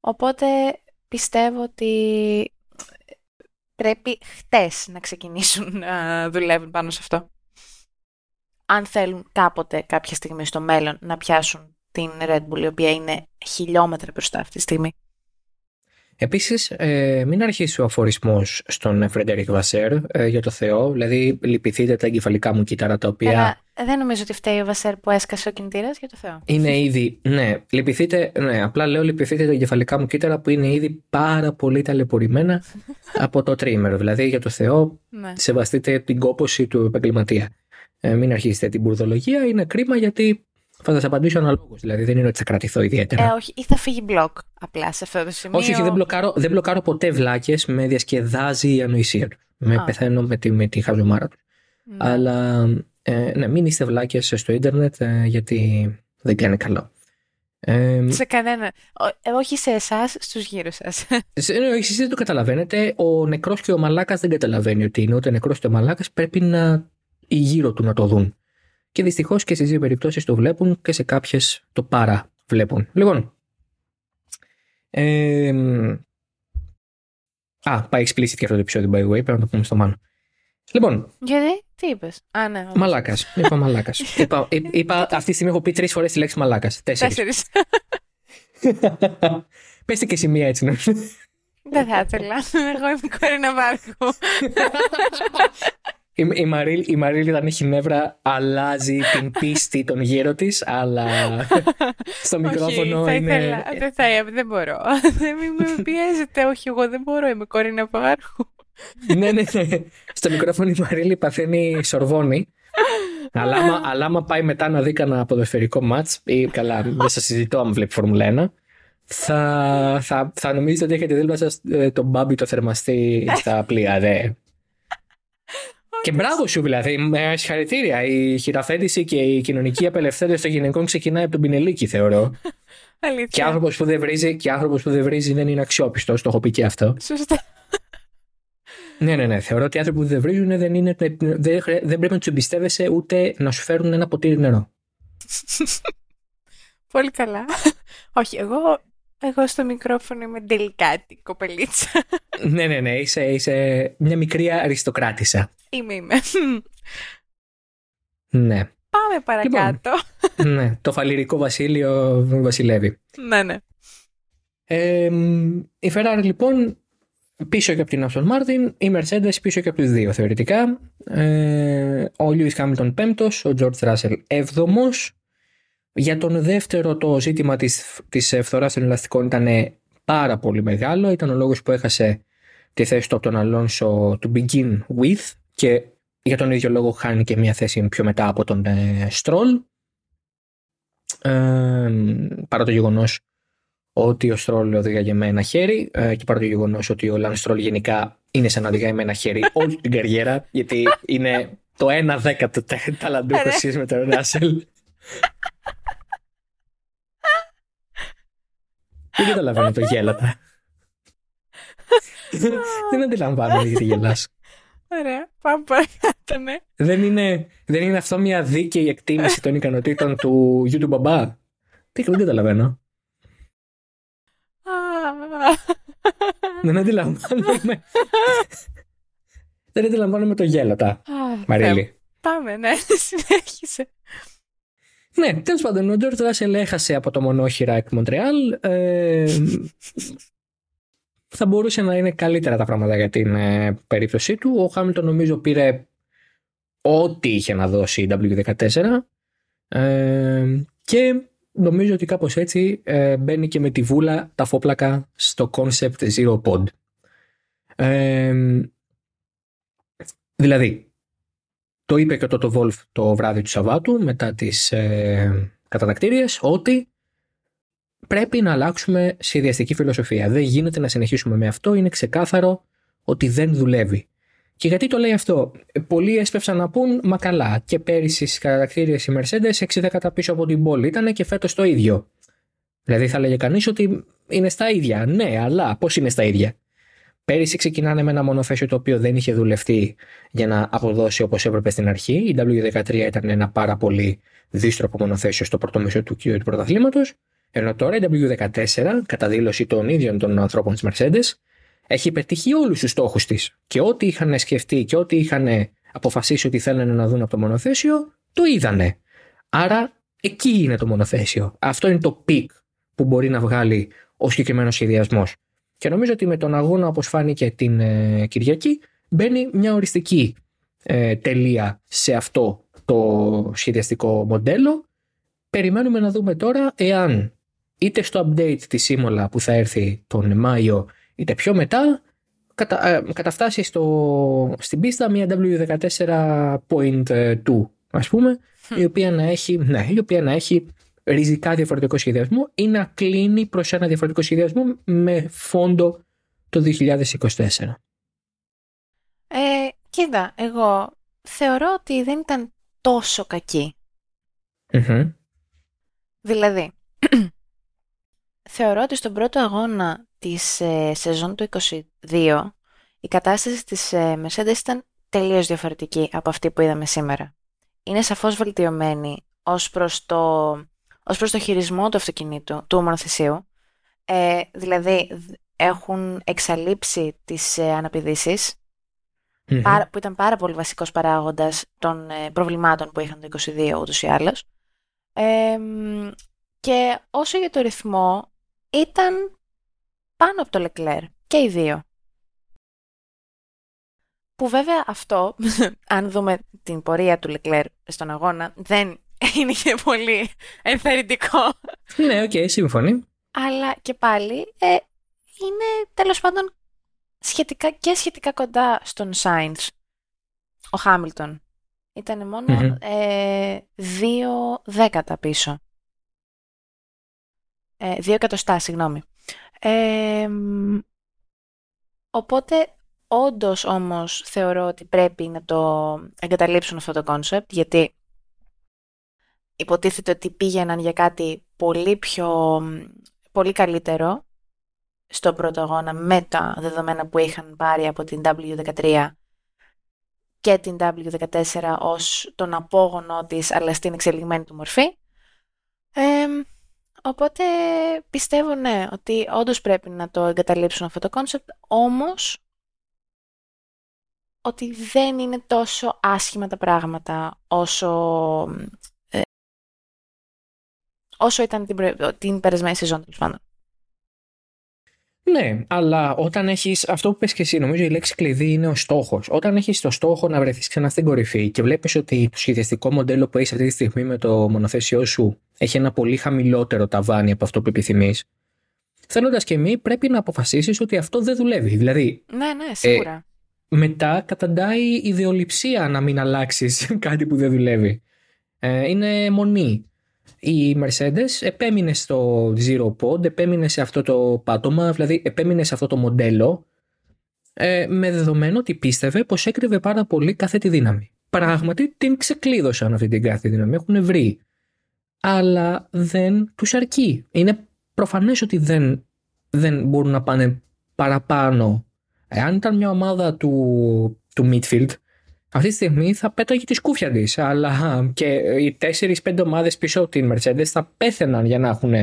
Οπότε πιστεύω ότι πρέπει χτες να ξεκινήσουν να δουλεύουν πάνω σε αυτό. Αν θέλουν κάποτε κάποια στιγμή στο μέλλον να πιάσουν την Red Bull, η οποία είναι χιλιόμετρα μπροστά αυτή τη στιγμή. Επίσης, ε, μην αρχίσει ο αφορισμός στον Φρεντερικ Βασέρ ε, για το Θεό. Δηλαδή, λυπηθείτε τα εγκεφαλικά μου κύτταρα τα οποία. Αλλά δεν νομίζω ότι φταίει ο Βασέρ που έσκασε ο κινητήρας για το Θεό. Είναι ήδη. Ναι, λυπηθείτε. Ναι, απλά λέω λυπηθείτε τα εγκεφαλικά μου κύτταρα που είναι ήδη πάρα πολύ ταλαιπωρημένα από το τρίμερο. Δηλαδή, για το Θεό, ναι. σεβαστείτε την κόποση του επαγγελματία. Ε, μην αρχίσετε την μπουρδολογία. Είναι κρίμα γιατί θα σας απαντήσω αναλόγως. Δηλαδή δεν είναι ότι θα κρατηθώ ιδιαίτερα. Ε, όχι, ή θα φύγει μπλοκ απλά σε αυτό το σημείο. Όχι, όχι δεν, μπλοκάρω, δεν μπλοκάρω ποτέ βλάκες. Με διασκεδάζει η ανοησία του. Με πεθαίνω με τη, με τη χαζομάρα του. Ναι. Αλλά ε, ναι, μην είστε βλάκες στο ίντερνετ ε, γιατί δεν κάνει καλό. Ε, Σε κανένα. Ο- ε, όχι σε εσάς, στους γύρω σας. σε- ναι, εσείς δεν το καταλαβαίνετε. Ο νεκρός και ο μαλάκας δεν καταλαβαίνει ότι είναι ούτε νεκρός ούτε μαλάκας. Πρέπει να οι γύρω του να το δουν. Και δυστυχώς και στις δύο περιπτώσεις το βλέπουν και σε κάποιες το παρά βλέπουν. Λοιπόν. Ε, α, πάει explicit και αυτό το επεισόδιο, by the way. Πρέπει να το πούμε στο μάνο. Λοιπόν, Γιατί, τι είπες; Α, ναι. όχι. μαλάκας. Είπα μαλάκας. είπα, εί- είπα, αυτή τη στιγμή έχω πει τρεις φορές τη λέξη μαλάκας. Τέσσερις. Τέσσερις. Πες τη και εσύ μία έτσι. να- Δεν θα ήθελα. Εγώ είμαι η Κορίνα Βάρκου. Η, η, Μαρίλ, η Μαρίλ όταν έχει νεύρα αλλάζει την πίστη των γύρω της, αλλά στο μικρόφωνο όχι, θα είναι. ήθελα. Δεν θα δεν μπορώ. Δεν μη με πιέζετε. Όχι, εγώ δεν μπορώ. Είμαι η Κορίνα Βάρκου. ναι, ναι, ναι. Στο μικρόφωνο η Μαρίλ παθαίνει σορβόνη. αλλά, άμα, αλλά άμα πάει μετά να δει κανένα ποδοσφαιρικό μάτς ή καλά, δεν σας συζητώ άμα βλέπει Φόρμουλα 1, θα, θα, θα νομίζετε ότι έχετε δίπλα σας ε, τον μπάμπι το θερμαστή στα πλοία. Δε. Και μπράβο σου δηλαδή, με συγχαρητήρια. Η χειραφέτηση και η κοινωνική απελευθέρωση των γυναικών ξεκινάει από τον Πινελίκη, θεωρώ. Και Αλήθεια. άνθρωπος που δεν βρίζει, και άνθρωπος που δεν βρίζει δεν είναι αξιόπιστος. Το έχω πει και αυτό. Σωστά. Ναι, ναι, ναι. Θεωρώ ότι οι άνθρωποι που δεν βρίζουν δεν, είναι, δεν, χρε- δεν πρέπει να τους εμπιστεύεσαι ούτε να σου φέρουν ένα ποτήρι νερό. Πολύ καλά. Όχι, εγώ, εγώ στο μικρόφωνο είμαι τελικάτη κοπελίτσα. ναι, ναι, ναι. Είσαι, είσαι μια μικρή αριστοκράτησα. Είμαι, είμαι. Ναι. Πάμε παρακάτω. ναι. Το φαλυρικό βασίλειο βασιλεύει. ναι, ναι. Ε, η Ferrari λοιπόν πίσω και από την Aston Martin, η Mercedes πίσω και από τους δύο θεωρητικά. Ε, ο Lewis Hamilton πέμπτος, ο George Russell έβδομος. Για τον δεύτερο το ζήτημα της, της φθοράς των ελαστικών ήταν πάρα πολύ μεγάλο. Ήταν ο λόγος που έχασε τη θέση του από τον Αλόνσο to begin with και για τον ίδιο λόγο χάνει και μια θέση πιο μετά από τον ε, Stroll. Ε, παρά το γεγονός ότι ο Στρόλ οδηγάει με ένα χέρι ε, και παρά το γεγονός ότι ο Λαν Στρόλ γενικά είναι σαν να οδηγάει με ένα χέρι όλη την καριέρα, γιατί είναι το 1 δέκατο ταλαντούχο Ωραία. σχέση με τον Ράσελ. Δεν καταλαβαίνω το γέλατα. Δεν αντιλαμβάνομαι γιατί γελάς. Ωραία. Πάμε παρακάτω, ναι. Δεν είναι, δεν είναι αυτό μια δίκαιη εκτίμηση των ικανοτήτων του YouTube μπαμπά; Τι δεν καταλαβαίνω. Α, Δεν αντιλαμβάνομαι. Δεν αντιλαμβάνομαι το γέλατα. α, Μαρίλη. Πάμε, ναι. Συνέχισε. Ναι, τέλος πάντων, ο George Russell έχασε από το μονόχειρα εκ Μοντρεάλ. Ε, θα μπορούσε να είναι καλύτερα τα πράγματα για την ε, περίπτωσή του. Ο Χάμιλτον νομίζω πήρε ό,τι είχε να δώσει η W14 ε, και νομίζω ότι κάπως έτσι ε, μπαίνει και με τη βούλα τα φόπλακα στο concept Zero Pod. Ε, δηλαδή, το είπε και το το Wolf το βράδυ του Σαββάτου μετά τις ε, κατατακτήριες ότι πρέπει να αλλάξουμε σχεδιαστική φιλοσοφία. Δεν γίνεται να συνεχίσουμε με αυτό, είναι ξεκάθαρο ότι δεν δουλεύει. Και γιατί το λέει αυτό, Ε, πολλοί έσπευσαν να πούν μα καλά και πέρυσι στις κατατακτήριες η Mercedes 6 δέκατα πίσω από την πόλη ήταν και φέτος το ίδιο. Δηλαδή θα λέγε κανείς ότι είναι στα ίδια. Ναι, αλλά πώς είναι στα ίδια; Πέρυσι ξεκινάνε με ένα μονοθέσιο το οποίο δεν είχε δουλευτεί για να αποδώσει όπως έπρεπε στην αρχή. Η W13 ήταν ένα πάρα πολύ δύστροπο μονοθέσιο στο πρώτο μισό του κύριου του πρωταθλήματος. Ενώ τώρα η W14, κατά δήλωση των ίδιων των ανθρώπων της Mercedes, έχει πετύχει όλους τους στόχους της. Και ό,τι είχαν σκεφτεί και ό,τι είχαν αποφασίσει ότι θέλουν να δουν από το μονοθέσιο, το είδανε. Άρα εκεί είναι το μονοθέσιο. Αυτό είναι το peak που μπορεί να βγάλει ο συγκεκριμένος σχεδιασμός. Και νομίζω ότι με τον αγώνα, όπως φάνηκε την ε, Κυριακή, μπαίνει μια οριστική ε, τελεία σε αυτό το σχεδιαστικό μοντέλο. Περιμένουμε να δούμε τώρα εάν είτε στο update της Σίμολα που θα έρθει τον Μάιο είτε πιο μετά κατα, ε, καταφτάσει στο, στην πίστα μια W14.2 ας πούμε η οποία να έχει, ναι, η οποία να έχει ριζικά διαφορετικό σχεδιασμό ή να κλείνει προς ένα διαφορετικό σχεδιασμό με φόντο το 2024. Ε, κοίτα, εγώ θεωρώ ότι δεν ήταν τόσο κακή. Μμμ. Δηλαδή, θεωρώ ότι στον πρώτο αγώνα της ε, σεζόν του 22 η κατάσταση της ε, Mercedes ήταν τελείως διαφορετική από αυτή που είδαμε σήμερα. Είναι σαφώς βελτιωμένη ως προς το, ως προς το χειρισμό του αυτοκινήτου, του ομονοθεσίου. Ε, δηλαδή έχουν εξαλείψει τις ε, αναπηδησεις που ήταν πάρα πολύ βασικός παράγοντας των ε, προβλημάτων που είχαν το 22 ούτως ή άλλως. και όσο για το ρυθμό, ήταν πάνω από το Leclerc και οι δύο. Που βέβαια αυτό, αν δούμε την πορεία του Leclerc στον αγώνα, δεν είναι και πολύ ενθαρρυντικό. Ναι, OK, okay, σύμφωνοι. Αλλά και πάλι ε, είναι τέλος πάντων σχετικά και σχετικά κοντά στον Σάινθ, ο Χάμιλτον. Ήταν μόνο ε, δύο δέκατα πίσω. Ε, δύο εκατοστά, συγγνώμη. Ε, οπότε, όντως όμως θεωρώ ότι πρέπει να το εγκαταλείψουν αυτό το concept, γιατί υποτίθεται ότι πήγαιναν για κάτι πολύ πιο, πολύ καλύτερο στο πρώτο αγώνα με τα δεδομένα που είχαν πάρει από την W13 και την W14 ως τον απόγονο της αλλά στην εξελιγμένη του μορφή. οπότε πιστεύω ναι ότι όντως πρέπει να το εγκαταλείψουν αυτό το κόνσεπτ όμως ότι δεν είναι τόσο άσχημα τα πράγματα όσο, ε, όσο ήταν την, την περασμένη σεζόν τέλος πάντων. Ναι, αλλά όταν έχεις αυτό που πες και εσύ, νομίζω η λέξη κλειδί είναι ο στόχος. Όταν έχεις το στόχο να βρεθείς ξανά στην κορυφή και βλέπεις ότι το σχεδιαστικό μοντέλο που έχεις αυτή τη στιγμή με το μονοθέσιό σου έχει ένα πολύ χαμηλότερο ταβάνι από αυτό που επιθυμείς, θέλοντα και εμείς πρέπει να αποφασίσεις ότι αυτό δεν δουλεύει. Δηλαδή. Ναι, ναι, σίγουρα. Ε, μετά καταντάει ιδεολειψία να μην αλλάξεις κάτι που δεν δουλεύει. Ε, είναι μονή η Mercedes επέμεινε στο Zero Pod, επέμεινε σε αυτό το πάτωμα, δηλαδή επέμεινε σε αυτό το μοντέλο ε, με δεδομένο ότι πίστευε πως έκρυβε πάρα πολύ κάθε τη δύναμη. Πράγματι την ξεκλείδωσαν αυτή την κάθε δύναμη, έχουν βρει. Αλλά δεν τους αρκεί. Είναι προφανές ότι δεν, δεν μπορούν να πάνε παραπάνω. Εάν ήταν μια ομάδα του, του midfield, αυτή τη στιγμή θα πέταγε τη σκούφια της. Αλλά και οι 4-5 ομάδες πίσω από την Mercedes θα πέθαιναν για να έχουν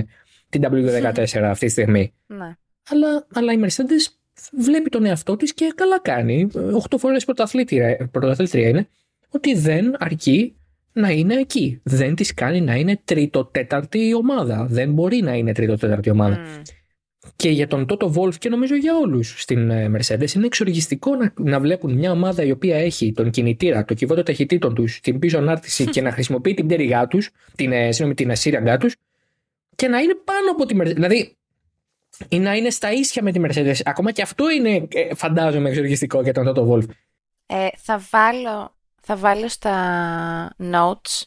την W14 αυτή τη στιγμή. Ναι. Αλλά, αλλά η Mercedes βλέπει τον εαυτό της και καλά κάνει. 8 φορές πρωταθλήτρια είναι. Ότι δεν αρκεί να είναι εκεί. Δεν της κάνει να είναι τρίτο-τέταρτη ομάδα. Δεν μπορεί να είναι τρίτο-τέταρτη ομάδα. Και για τον Τότο Βόλφ και νομίζω για όλους στην ε, Mercedes είναι εξοργιστικό να, να βλέπουν μια ομάδα η οποία έχει τον κινητήρα, το κυβότιο ταχυτήτων τους, την πίσω ανάρτηση και να χρησιμοποιεί την πτέρυγά τους, την, ε, συγγνώμη, την σύραγγά τους και να είναι πάνω από τη Mercedes. Δηλαδή ή να είναι στα ίσια με τη Mercedes. Ακόμα και αυτό είναι, ε, φαντάζομαι, εξοργιστικό για τον Τότο Βόλφ. Ε, θα, βάλω, θα βάλω στα notes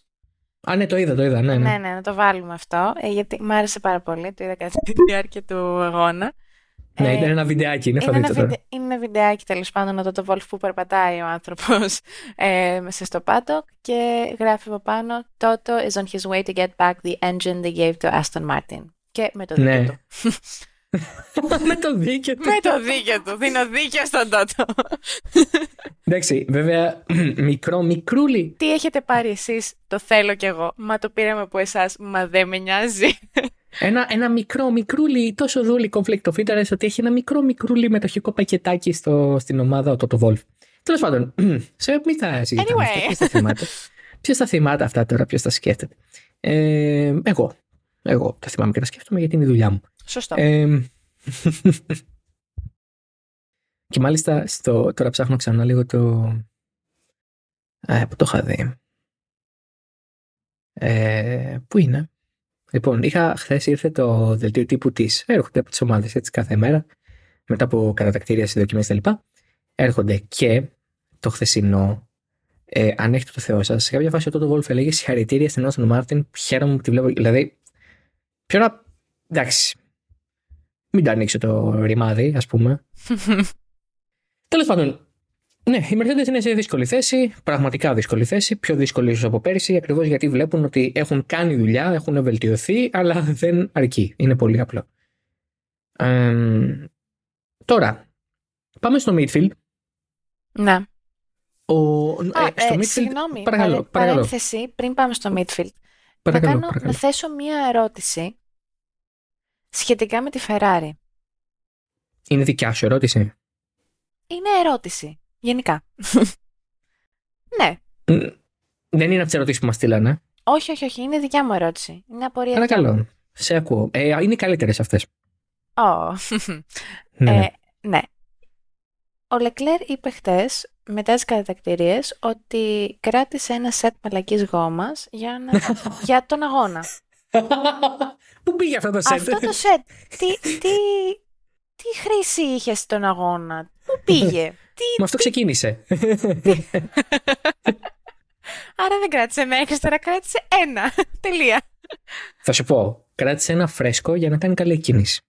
Α, ναι, το είδα, το είδα. Ναι, ναι. ναι, ναι να το βάλουμε αυτό. Ε, γιατί μου άρεσε πάρα πολύ. Το είδα κατά τη διάρκεια του αγώνα. Ναι, ε, ήταν ένα βιντεάκι, είναι, είναι, ένα, βιντε... είναι ένα βιντεάκι τέλος πάντων να το το Wolf που περπατάει ο άνθρωπος ε, μέσα στο πάτο και γράφει από πάνω Toto is on his way to get back the engine they gave to Aston Martin. Και με το δίκιο ναι. του. με το δίκαιο του. με το δίκαιο του. Δίνω δίκαιο στον Τότο. Εντάξει, βέβαια, μικρό, μικρούλι. Τι έχετε πάρει εσείς, το θέλω κι εγώ. Μα το πήραμε από εσάς, μα δεν με νοιάζει. Ένα, ένα μικρό, μικρούλι, τόσο δούλη conflict of interest ότι έχει ένα μικρό, μικρούλι μετοχικό πακετάκι στο, στην ομάδα το Wolf. Τέλος πάντων, σε μην θα συζητάμε anyway. Ποιος τα θυμάται; Ποιος τα θυμάται αυτά τώρα, ποιος τα σκέφτεται; Ε, εγώ. Εγώ τα θυμάμαι και τα σκέφτομαι γιατί είναι η δουλειά μου. Σωστό. Ε, και μάλιστα στο, τώρα ψάχνω ξανά λίγο το... Α, που το είχα δει. Ε, πού είναι; Λοιπόν, είχα χθες ήρθε το δελτίο τύπου της. Έρχονται από τις ομάδες έτσι κάθε μέρα. Μετά από κατατακτήρια, συνδοκιμές κτλ. Έρχονται και το χθεσινό. Ε, αν έχετε το Θεό σας, σε κάποια φάση ο Τότο Βόλφ έλεγε συγχαρητήρια στην Άστον Μάρτιν. Χαίρομαι που τη βλέπω. Δηλαδή, πιο να. Εντάξει, μην τα ανοίξω το ρημάδι, ας πούμε. Τέλος πάντων, ναι, η Mercedes είναι σε δύσκολη θέση, πραγματικά δύσκολη θέση, πιο δύσκολη ίσως από πέρυσι, ακριβώς γιατί βλέπουν ότι έχουν κάνει δουλειά, έχουν βελτιωθεί, αλλά δεν αρκεί. Είναι πολύ απλό. Ε, τώρα, πάμε στο midfield. Ναι. Ο, Α, ε, στο ε, midfield, συγγνώμη, παρακαλώ, παρέ- παρακαλώ, παρένθεση, πριν πάμε στο midfield. παρακαλώ, να, κάνω, παρακαλώ. να θέσω μία ερώτηση σχετικά με τη Ferrari. Είναι δικιά σου ερώτηση. Είναι ερώτηση, γενικά. ναι. Μ, Δεν είναι από τις ερωτήσεις που μας στείλανε. Όχι, όχι, όχι, είναι δικιά μου ερώτηση. Είναι απορία. Παρακαλώ. Σε ακούω. Ε, είναι οι καλύτερες αυτές. Ω. Ναι, ναι. Ε, ναι. Ο Λεκλέρ είπε χτες, μετά τι κατατακτηρίες, ότι κράτησε ένα σετ μαλακής γόμας για, να... για τον αγώνα. Πού πήγε αυτό το σετ; Αυτό το σετ, τι, τι, τι χρήση είχε στον αγώνα, πού πήγε, τι, Με αυτό ξεκίνησε. άρα δεν κράτησε ένα έξτρα, κράτησε ένα. Τελεία. Θα σου πω. Κράτησε ένα φρέσκο για να κάνει καλή κίνηση.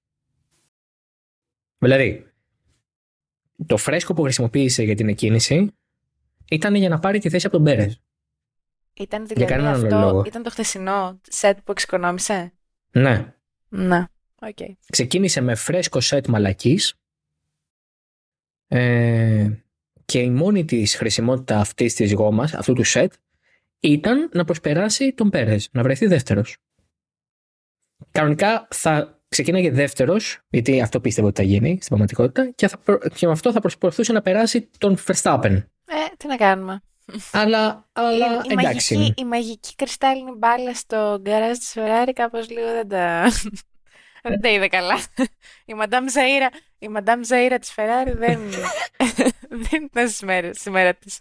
Δηλαδή, το φρέσκο που χρησιμοποίησε για την εκκίνηση ήταν για να πάρει τη θέση από τον Πέρες. Ήταν δηλαδή κανέναν άλλο αυτό, λόγο. ήταν το χθεσινό σετ που εξοικονόμησε; Ναι. Ναι, οκ. Ξεκίνησε με φρέσκο σετ μαλακής ε, και η μόνη της χρησιμότητα αυτής της γόμας, αυτού του σετ, ήταν να προσπεράσει τον Πέρες, να βρεθεί δεύτερος. Κανονικά θα ξεκίναγε δεύτερος, γιατί αυτό πίστευε ότι θα γίνει στην πραγματικότητα, και, θα, προ- και με αυτό θα προσπαθούσε να περάσει τον Verstappen. Ε, τι να κάνουμε. Αλλά, αλλά η, η, εντάξει. μαγική, η μαγική κρυστάλλινη μπάλα στο γκαράζ της Ferrari κάπως λίγο δεν τα, δεν τα είδε καλά. Η Madame Zaira, η Madame Zaira της Ferrari δεν, δεν ήταν στις μέρες, στη μέρα της.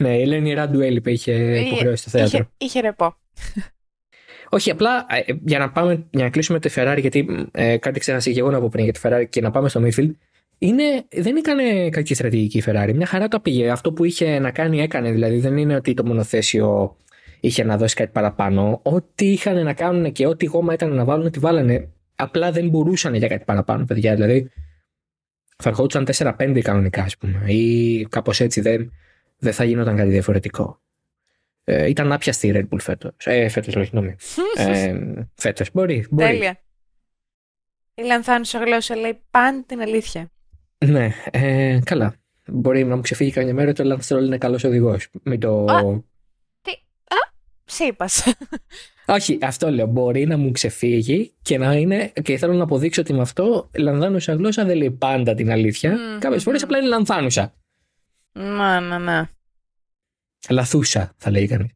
Ναι, η Ελένη Ράντου έλειπε, είχε υποχρεώσει στο θέατρο. Είχε, είχε ρεπό. Όχι, απλά ε, για να, πάμε, για να κλείσουμε τη Ferrari, γιατί ε, κάτι ξανασύγε εγώ να πω πριν για τη Ferrari και να πάμε στο midfield. Είναι, δεν έκανε κακή στρατηγική η Ferrari. Μια χαρά το πήγε. Αυτό που είχε να κάνει έκανε. Δηλαδή δεν είναι ότι το μονοθέσιο είχε να δώσει κάτι παραπάνω. Ό,τι είχαν να κάνουν και ό,τι γόμα ήταν να βάλουν, τη βάλανε. Απλά δεν μπορούσαν για κάτι παραπάνω, παιδιά. Δηλαδή θα ερχόντουσαν 4-5 κανονικά, ας πούμε. Ή κάπως έτσι δεν, δεν θα γινόταν κάτι διαφορετικό. Ε, ήταν άπιαστη η Red Bull φέτος. Ε, φέτος, όχι, συγγνώμη. ε, φέτος. Μπορεί, μπορεί. Τέλεια. Η λανθάνουσα γλώσσα λέει πάντα την αλήθεια. Ναι, ε, καλά. Μπορεί να μου ξεφύγει καμιά μέρα ότι ο Lance Stroll είναι καλός οδηγός. Μην το. Α. Σύπας. Όχι, αυτό λέω. Μπορεί να μου ξεφύγει και να είναι. και θέλω να αποδείξω ότι με αυτό λανθάνουσα γλώσσα δεν λέει πάντα την αλήθεια. Μμμ, Κάποιες φορές μμμ. απλά είναι λανθάνουσα. Να, να, να. Λαθούσα, θα λέει κανείς.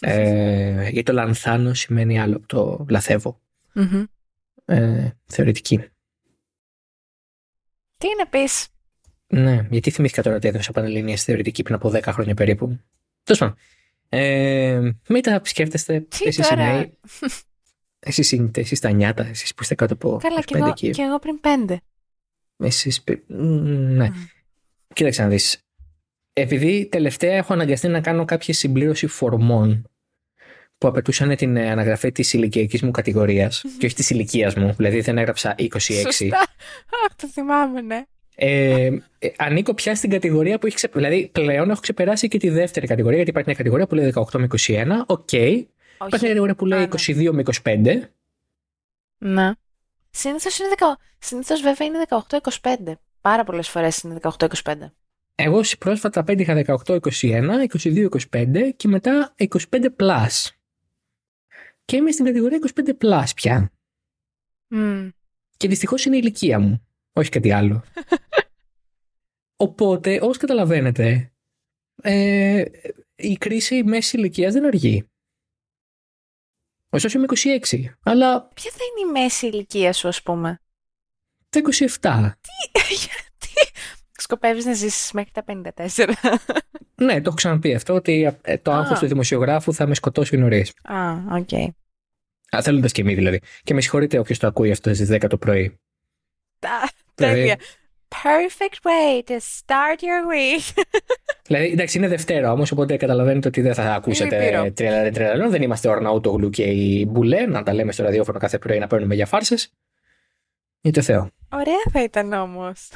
Ε, γιατί το λανθάνω σημαίνει άλλο από το λαθεύω. Μμμ. Ε, θεωρητική. Τι να πεις; Ναι, γιατί θυμήθηκα τώρα ότι έδωσα πανελληνία στη θεωρητική πριν από 10 χρόνια περίπου. Τέλος πάντων. Ε, μην τα σκέφτεστε. Τι Εσείς οι τώρα; νέοι. Εσείς είναι, εσείς τα νιάτα, εσείς που είστε κάτω από Καλά, 25 κι εγώ, εκεί. κι εγώ πριν πέντε. Εσείς, πε- Μ, ναι. Μμ. Κοίταξε να δεις. Επειδή τελευταία έχω αναγκαστεί να κάνω κάποια συμπλήρωση φορμών που απαιτούσαν την ε, αναγραφή της ηλικιακής μου κατηγορίας και όχι της ηλικίας μου, δηλαδή δεν έγραψα 26. Σωστά. Αχ, το θυμάμαι, ναι. Ε, ε, ανήκω πια στην κατηγορία που έχει ξεπεράσει. Δηλαδή, πλέον έχω ξεπεράσει και τη δεύτερη κατηγορία, γιατί υπάρχει μια κατηγορία που λέει 18 με 21. Οκ. Υπάρχει μια Όχι. κατηγορία που λέει Α, ναι. 22 με 25. Ναι. Συνήθως, είναι δεκα... Συνήθως βέβαια είναι 18-25. Πάρα πολλές φορές είναι 18-25. Εγώ πρόσφατα πέτυχα 18-21, 22-25 και μετά 25 plus. Και είμαι στην κατηγορία 25 plus πια. Μμ. Και δυστυχώς είναι η ηλικία μου. Όχι κάτι άλλο. Οπότε, όπως καταλαβαίνετε, ε, η κρίση μέσης ηλικίας δεν αργεί. Ωστόσο είμαι 26, αλλά Ποια θα είναι η μέση ηλικία σου, ας πούμε; τα 27. Γιατί σκοπεύεις να ζήσεις μέχρι τα 54. Ναι, το έχω ξαναπεί αυτό, ότι ε, το Α. άγχος του δημοσιογράφου θα με σκοτώσει νωρίς. Α, οκ. Θέλοντας και εμείς δηλαδή. Και με συγχωρείτε όποιος το ακούει αυτό στις 10 το πρωί. Τα- Δηλαδή- Τέλεια. Perfect way to start your week. Δηλαδή, εντάξει, είναι Δευτέρα όμως, οπότε καταλαβαίνετε ότι δεν θα ακούσετε Λυπηρό. τρελαλέ τρελαλέ. Δεν είμαστε ο Αρναούτογλου και η Μπουλέ να τα λέμε στο ραδιόφωνο κάθε πρωί να παίρνουμε για φάρσες. Για το Θεό. Ωραία θα ήταν όμως.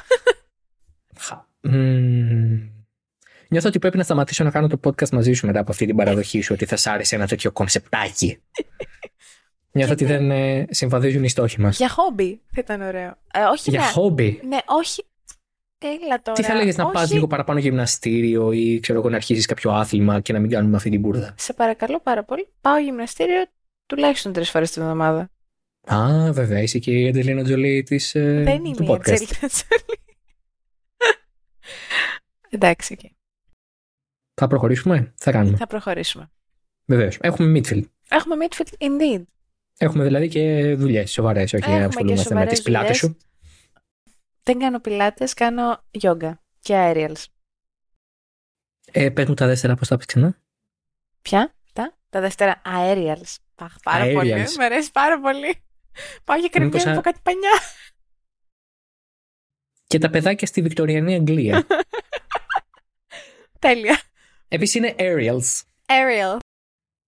Χα. Μμμ. Νιώθω ότι πρέπει να σταματήσω να κάνω το podcast μαζί σου μετά από αυτή την παραδοχή σου ότι θα σ' άρεσε ένα τέτοιο κονσεπτάκι. Νιώθω ότι Γιατί; δεν ε, συμβαδίζουν οι στόχοι μας. Για χόμπι θα ήταν ωραίο. Ε, όχι Για να... χόμπι; Ναι, όχι. Έλα τώρα. Τι θα έλεγε να όχι... πα λίγο παραπάνω γυμναστήριο ή ξέρω εγώ να αρχίσεις κάποιο άθλημα και να μην κάνουμε αυτή την μπουρδα; Σε παρακαλώ πάρα πολύ, πάω γυμναστήριο τουλάχιστον τρεις φορές την εβδομάδα. Α, βέβαια, είσαι και η Αντζελίνα Τζολί της, ε, Δεν του είμαι η podcast. Αντζέλινα Τζολί. Εντάξει, οκ. Θα προχωρήσουμε, θα κάνουμε. θα προχωρήσουμε. Βεβαίως. Έχουμε midfield. Έχουμε midfield indeed. Έχουμε δηλαδή και δουλειές σοβαρές, όχι Έχουμε να και ασχολούμαστε με σοβαρές τι πιλάτες δουλειές. σου. Δεν κάνω πιλάτες, κάνω yoga και aerials. Ε, πες μου τα δεύτερα πώς τα πεις ξανά. Ποια; Τα, τα δεύτερα aerials. Παχ, πάρα Aerials. πολύ. Μ' αρέσει πάρα πολύ. Πάω για Μήπως κρεμμύδι α- από κάτι πανιά. Και τα παιδάκια στη Βικτωριανή Αγγλία. Τέλεια. Επίσης είναι aerials. Aerial.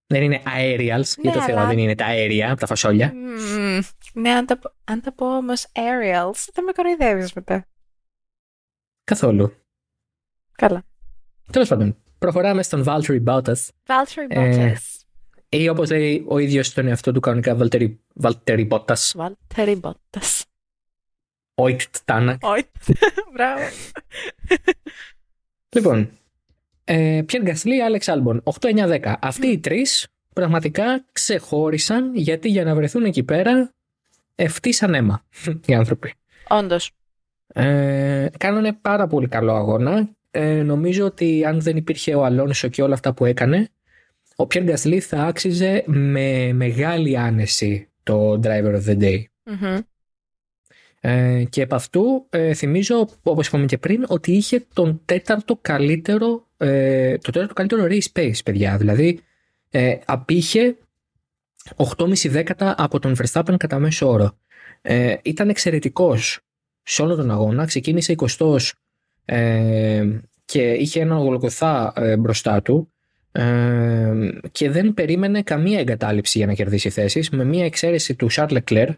Δεν είναι aerials. για το Θεό, αλλά- δεν είναι τα αέρια από τα φασόλια. Μμμ. Ναι, αν τα, πω- αν τα πω όμως aerials, θα με κοροϊδεύεις μετά. Καθόλου. Καλά. Τέλος πάντων, προχωράμε στον Valtteri Bottas. Valtteri Ε, Bottas. Ή όπως λέει ο ίδιος τον εαυτό του κανονικά, Valtteri, Valtteri Bottas. Valtteri Bottas. Oikt Tanak. Όχι. Μπράβο. Λοιπόν, ε, Pierre Gasly, Alex Albon, 8-9-10. Αυτοί οι τρεις πραγματικά ξεχώρισαν γιατί για να βρεθούν εκεί πέρα ευτύσαν αίμα οι άνθρωποι. Όντως. Ε, κάνανε πάρα πολύ καλό αγώνα. Ε, νομίζω ότι αν δεν υπήρχε ο Αλόνσο και όλα αυτά που έκανε, ο Pierre Gasly θα άξιζε με μεγάλη άνεση το Driver of the Day. Μμμ. Ε, και επ' αυτού ε, θυμίζω, όπως είπαμε και πριν, ότι είχε τον τέταρτο καλύτερο, ε, το τέταρτο καλύτερο race pace, παιδιά. Δηλαδή, ε, απήχε 8,5 δέκατα από τον Verstappen κατά μέσο όρο. Ε, ήταν εξαιρετικός σε όλο τον αγώνα. Ξεκίνησε 20 ε, και είχε έναν γολγοθά ε, μπροστά του ε, και δεν περίμενε καμία εγκατάλειψη για να κερδίσει θέσεις με μία εξαίρεση του Charles Leclerc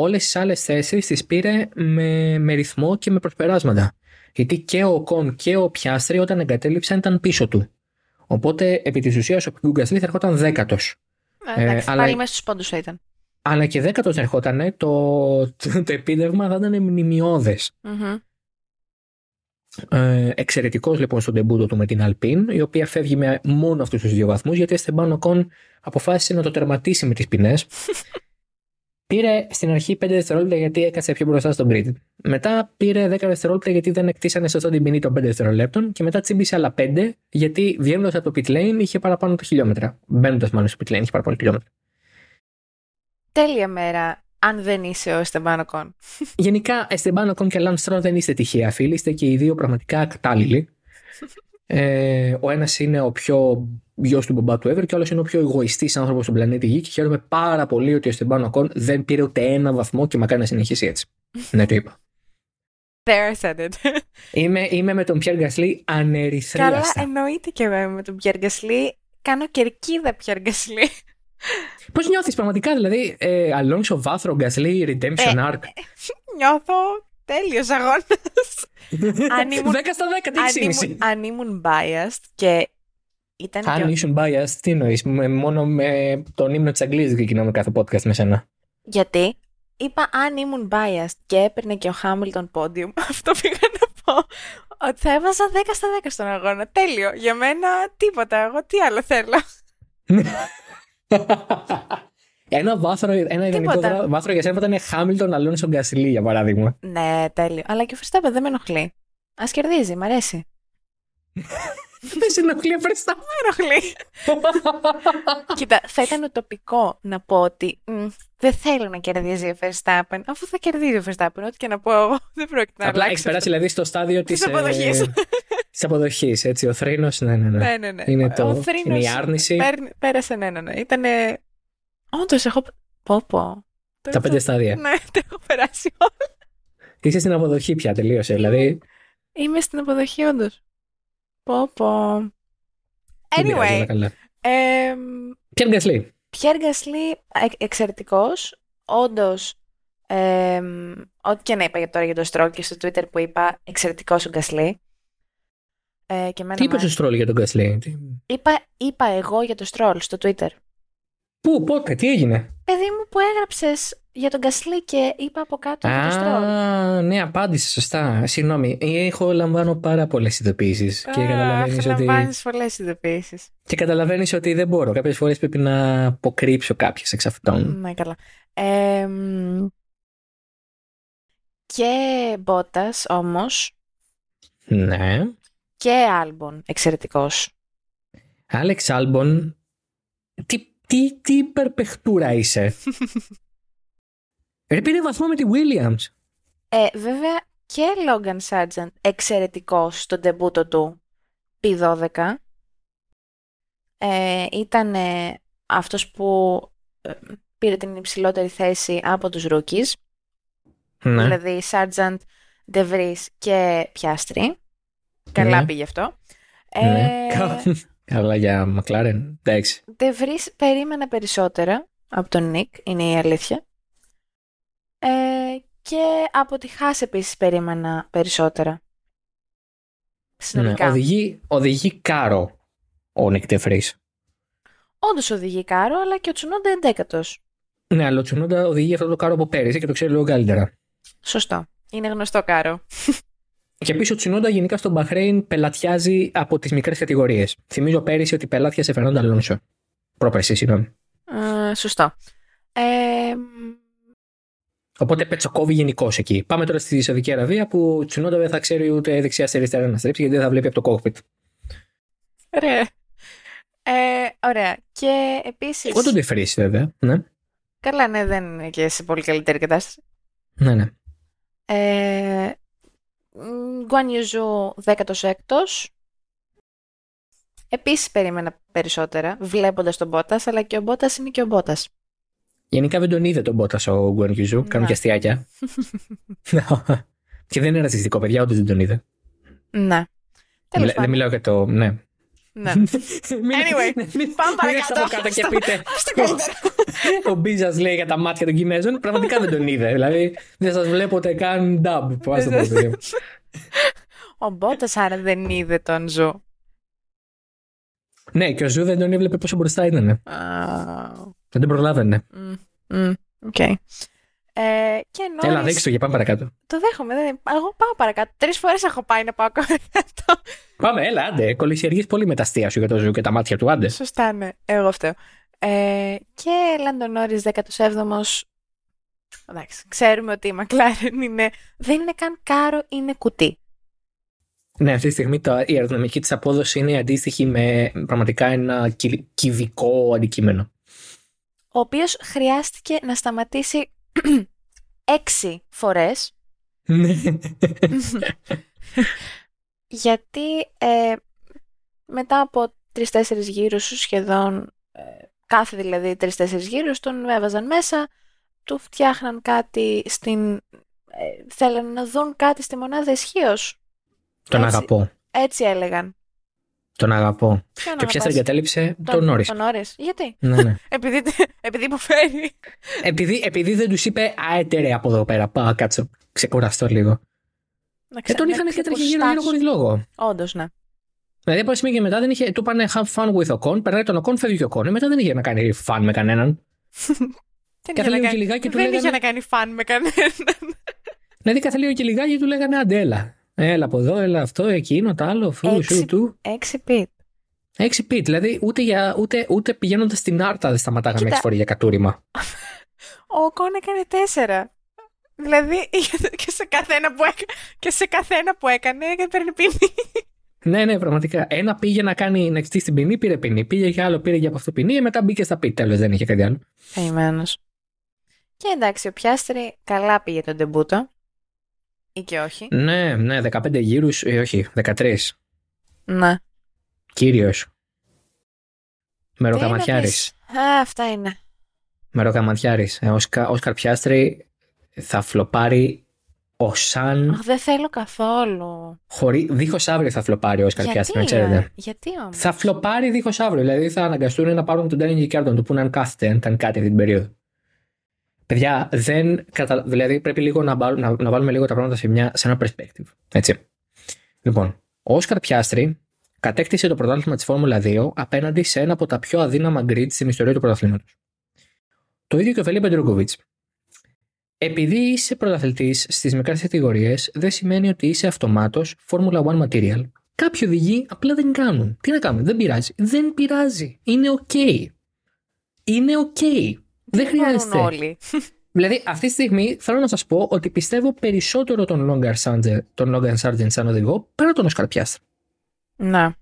όλες τις άλλες θέσεις τις πήρε με, με ρυθμό και με προσπεράσματα. Γιατί και ο Κον και ο Πιάστρη όταν εγκατέλειψαν ήταν πίσω του. Οπότε επί της ουσίας ο Γκουγκασλή θα ερχόταν δέκατος. Ε, Εντάξει, αλλά- πάλι μέσα στους πόντους θα ήταν. Αλλά και δέκατος να ερχόταν το, το, το επίδευμα θα ήταν μνημειώδες. Μμμ. Ε, εξαιρετικός λοιπόν στον τεμπούτο του με την Αλπίν, η οποία φεύγει με μόνο αυτούς τους δύο βαθμούς, γιατί ο Εστεμπάν Οκόν αποφάσισε να το τερματίσει με τις ποινές. πήρε στην αρχή 5 δευτερόλεπτα γιατί έκατσε πιο μπροστά στον grid. Μετά πήρε 10 δευτερόλεπτα γιατί δεν εκτίσανε σωστά την ποινή των 5 δευτερολέπτων και μετά τσίμπησε άλλα 5 γιατί βγαίνοντας από το pit lane είχε παραπάνω τα χιλιόμετρα. Μπαίνοντας μάλλον στο pit lane είχε παραπάνω χιλιόμετρα. Τέλεια μέρα, αν δεν είσαι ο Εστεμπάν Οκόν. Γενικά, Εστεμπάν Οκόν και Λανς Στρολ δεν είστε τυχαία φίλοι, είστε και οι δύο πραγματικά κατάλληλοι. Ε, ο ένας είναι ο πιο γιος του μπαμπά του ever και ο άλλος είναι ο πιο εγωιστής άνθρωπος στον πλανήτη Γη και χαίρομαι πάρα πολύ ότι ο Εστεμπάν Οκόν δεν πήρε ούτε ένα βαθμό και μακάρι να συνεχίσει έτσι. ναι, το είπα. There I said it. Είμαι, είμαι με τον Πιέρ Γκασλί Καλά, ανερυθρίαστα. εννοείται και εγώ είμαι με τον Πιέρ Γκασλί. Κάνω κερκίδα Πιέρ Γκασλή. Πώς νιώθεις πραγματικά, δηλαδή, ε, Αλόνσο Βάθρο Γκασλή Redemption Ε, Arc; Νιώθω τέλειος αγώνας. αν ήμουν- 10 στα 10, τι αν, εξήγηση. ήμουν, αν ήμουν biased και ήταν και... Αν ήσουν biased, τι εννοείς, μόνο με τον ύμνο της Αγγλίας ξεκινάμε κάθε podcast με σένα. Γιατί; Είπα αν ήμουν biased και έπαιρνε και ο Χάμιλτον podium, αυτό πήγα να πω, ότι θα έβαζα 10 στα 10 στον αγώνα. Τέλειο. Για μένα τίποτα. Εγώ τι άλλο θέλω. ένα βάθρο, ένα ιδανικό Τίποτα. δρα- βάθρο για σένα θα ήταν Χάμιλτον Αλόνσο Γκασλή, για παράδειγμα. ναι, τέλειο. Αλλά και ο Verstappen δεν με ενοχλεί. Α κερδίζει, μ' αρέσει. Δεν σε ενοχλεί Verstappen. Με ενοχλεί. Κοίτα, θα ήταν ουτοπικό να πω ότι μ, δεν θέλω να κερδίζει ο Verstappen, αφού θα κερδίζει ο Verstappen. Ό,τι και να πω εγώ, δεν πρόκειται να Απλά έχει αλλάξει. περάσει δηλαδή στο στάδιο της Της αποδοχής. Της αποδοχής, έτσι. Ο θρήνος, ναι, ναι, ναι. Ναι, ναι, ναι. Είναι το- Ο θρήνος είναι η άρνηση. παίρνει- Πέρασε, ναι, ναι, ναι. Ήτανε... Όντως, έχω... Πω, πω. Το Τα έχω- πέντε στάδια. Ναι, το έχω περάσει όλα. Είσαι στην αποδοχή πια, τελείωσε. Δηλαδή. Είμαι στην αποδοχή, όντως. Πω, πω. δεν πειράζει, όλα Anyway, καλά. εμ, Πιέρ Γκασλή. Πιέρ Γκασλή, εξ- εξαιρετικός. Όντως, εμ, ό,τι και να είπα για τώρα για το Stroll και στο Twitter που είπα, εξαιρετικός ο Γκασλή. Ε, και εμένα Τι είπες μ' στο στρόλ για τον Γκασλή. τι- Είπα, είπα εγώ για το Stroll στο Twitter. Πού, πότε, τι έγινε; Παιδί μου που έγραψες για τον Κασλή και είπα από κάτω για το Στρόλ. Α, ναι, απάντησε σωστά. Συγγνώμη. Έχω λαμβάνω πάρα πολλές ειδοποιήσεις. Και καταλαβαίνεις ότι. Λαμβάνεις πολλές ειδοποιήσεις. Και καταλαβαίνεις ότι δεν μπορώ. Κάποιες φορές πρέπει να αποκρύψω κάποιες εξ αυτών. Ναι, καλά. Ε, μ, και Μπότας όμως Ναι. και Άλμπον εξαιρετικός. Άλεξ Άλμπον, τι, τι, τι υπερπεχτούρα είσαι. Ρε πήρε βαθμό με τη Williams. Ε, βέβαια και Logan Sargent εξαιρετικός στο ντεμπούτο του P12. Ε, ήταν ε, αυτός που ε, πήρε την υψηλότερη θέση από τους rookies. Ναι. Δηλαδή Sargent, De Vries και Piastri. Καλά Ναι. πήγε αυτό. ναι. Ε, Κα- Καλά για Μακλάρεν. Εντάξει. De Vries περίμενα περισσότερα από τον Νίκ, είναι η αλήθεια. Ε, και από τη Χάς επίσης περίμενα περισσότερα. Ναι. Συνολικά. Οδηγεί, οδηγεί κάρο ο Νικ Τεφρής. Όντως οδηγεί κάρο, αλλά και ο Τσουνόντα εντέκατος. Ναι, αλλά ο Τσουνόντα οδηγεί αυτό το κάρο από πέρυσι και το ξέρει λίγο καλύτερα. Σωστό. Είναι γνωστό κάρο. Και επίση ο Τσουνόντα γενικά στο Μπαχρέιν πελατιάζει από τις μικρές κατηγορίες. Θυμίζω πέρυσι ότι πελάτιασε Φερνάντα Αλόνσο. Πρόπερσι, συγγνώμη. Ε, σωστό. Ε, μ, Οπότε πετσοκόβει γενικώς εκεί. Πάμε τώρα στη Σαουδική Αραβία που ο Τσουνόντα δεν θα ξέρει ούτε δεξιά σε αριστερά να στρέψει γιατί δεν θα βλέπει από το cockpit. ρε. Ε, ωραία. Και επίσης... Εγώ τον Τεφρής βέβαια. Ναι, Καλά, ναι, δεν είναι και σε πολύ καλύτερη κατάσταση. ναι. ναι. Ε, Γκουάν Ιουζού 16ος. Επίσης περίμενα περισσότερα, βλέποντας τον Μπότας, αλλά και ο Μπότας είναι και ο Μπότας. Γενικά δεν τον είδε τον Μπότας ο Γκουαν Γιουζού. Κάνουν Ναι. και αστιάκια. και δεν είναι ρατσιστικό, παιδιά, όντως δεν τον είδε. Ναι. Μιλα- Τέλος δεν πάντων. μιλάω για το. Ναι. Ναι. Μην- Anyway, μην- μην- πάμε μην έρθετε παρακάτω. από κάτω και Στο- πείτε. στο καλύτερο. Ο Μπίζας λέει για τα μάτια των Κινέζων. Πραγματικά δεν τον είδε. Δηλαδή δεν σας βλέπω ούτε καν dub. Πώς το πω, παιδί μου. Ο Μπότας άρα δεν είδε τον Ζου. Ναι, και ο Ζου δεν τον έβλεπε πόσο μπροστά ήταν. Α, Δεν τον προλάβαινε. μ, μ, Οκ. Ε, και Έλα, νωρίς... δείξτε το και πάμε παρακάτω. Το δέχομαι. Δεν... Εγώ πάω παρακάτω. Τρεις φορές έχω πάει να πάω παρακάτω. Πάμε, έλα, άντε. Κωλυσιεργείς πολύ με τα αστεία σου για το Ζου και τα μάτια του, άντε. Σωστά, ναι. Εγώ φταίω. Ε, και Λάντον Νόρις 17ος. Εντάξει, ξέρουμε ότι η Μακλάρεν είναι, δεν είναι καν κάρο, είναι κουτί. Ναι, αυτή τη στιγμή το, η αεροδυναμική της απόδοση είναι αντίστοιχη με πραγματικά ένα κυ- κυβικό αντικείμενο. Ο οποίος χρειάστηκε να σταματήσει έξι φορές Ναι. γιατί ε, μετά από τρεις-τέσσερις γύρους σχεδόν, ε, κάθε δηλαδή τρεις-τέσσερις γύρους τον έβαζαν μέσα, του φτιάχναν κάτι στην... Ε, θέλαν να δουν κάτι στη μονάδα ισχύως. Τον Έτσι. αγαπώ. Έτσι έλεγαν. Τον αγαπώ. Ποιον Και ποια αγαπάς; εγκατέλειψε τον Νόρι. Τον Νόρις. Γιατί; Ναι, ναι. επειδή, επειδή υποφέρει. επειδή, επειδή δεν τους είπε Άετε ρε από εδώ πέρα. Πάω, κάτσω. Ξεκουραστώ λίγο. Να Και τον είχαν και τρέχει γύρω-γύρω χωρίς λόγο. Όντως, ναι. Δηλαδή από στιγμή και μετά δεν είχε, του είπανε have fun with Ocon, περνάει τον Ocon, φεύγει ο Ocon. Ε, Μετά δεν είχε να κάνει fun με κανέναν. Δεν Κάθε είχε να λίγο και κάνει- λιγάκι του δεν λέγανε- είχε να κάνει φαν με κανέναν. Δηλαδή κάθε λίγο και λιγάκι του λέγανε άντε έλα. Έλα από εδώ, έλα αυτό, εκείνο, το άλλο, φου, Έξι. σου, του. Έξι πιτ. Έξι πιτ. Δηλαδή ούτε, για, ούτε, ούτε πηγαίνοντας στην Άρτα δεν σταματάγαμε Κοίτα. έξι φορέ για κατούριμα. Ο Κον έκανε τέσσερα. Δηλαδή και σε καθένα που, έκα... και σε καθένα που έκανε έπαιρνε ποινή. ναι, ναι, πραγματικά. Ένα πήγε να κάνει να εξτήσει την ποινή, πήρε ποινή. Πήγε και άλλο, πήρε για από αυτό ποινή, ε, μετά μπήκε στα πιτ. Τέλος, δεν είχε κάτι άλλο. Καημένο. Και εντάξει, ο Πιάστρη καλά πήγε τον τεμπούτο. Ή και όχι. Ναι, ναι, 15 γύρους, ή όχι, 13. Ναι. Κύριος. Τι Μεροκαματιάρης. να πεις. Α, αυτά είναι. Μεροκαματιάρης. Ε, Όσκαρ Πιάστρη θα φλοπάρει ο Σαν. Αχ, δεν θέλω καθόλου. Χωρί, δίχως αύριο θα φλοπάρει ο Όσκαρ Πιάστρη, να Γιατί, ξέρετε. ε; Γιατί όμως; Θα φλοπάρει δίχως αύριο. Δηλαδή θα αναγκαστούν να πάρουν τον Ντάνι και να του πούνε αν κάθεται, αν ήταν κάτι αυτή την περίοδο. Παιδιά, δεν κατα... δηλαδή πρέπει λίγο να, βάλ- να, να βάλουμε λίγο τα πράγματα σε, μια, σε ένα perspective. Έτσι. Λοιπόν, ο Όσκαρ Πιάστρι κατέκτησε το πρωτάθλημα της Φόρμουλα 2 απέναντι σε ένα από τα πιο αδύναμα grid στην ιστορία του πρωταθλήματος. Το ίδιο και ο Φελίπε Ντρούγκοβιτς. Επειδή είσαι πρωταθλητής στις μικρές κατηγορίες, δεν σημαίνει ότι είσαι αυτομάτως Formula One material. Κάποιοι οδηγοί απλά δεν κάνουν. Τι να κάνουμε, δεν πειράζει. Δεν πειράζει. Είναι οκ. Είναι οκ. Δεν χρειάζεται. όλοι. Δηλαδή, αυτή τη στιγμή θέλω να σας πω ότι πιστεύω περισσότερο τον Logan Sargeant, τον Logan Sargeant σαν οδηγό παρά τον Oscar Piastri. Να.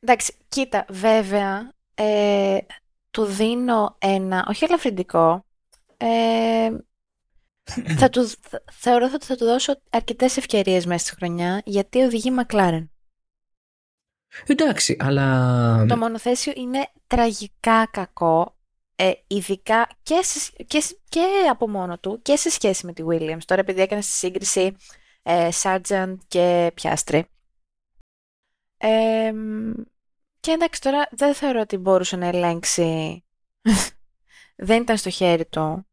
Εντάξει, κοίτα, βέβαια, ε, του δίνω ένα, όχι ελαφρυντικό, ε, θα του, θα, θεωρώ ότι θα του δώσω αρκετές ευκαιρίες μέσα στη χρονιά, γιατί οδηγεί Μακλάρεν. Εντάξει, αλλά... Το μονοθέσιο είναι τραγικά κακό, ε, ειδικά και, σε, και, και από μόνο του και σε σχέση με τη Williams. Τώρα επειδή έκανε τη σύγκριση ε, Sargent και Piastri. Ε, και εντάξει τώρα δεν θεωρώ ότι μπορούσε να ελέγξει. δεν ήταν στο χέρι του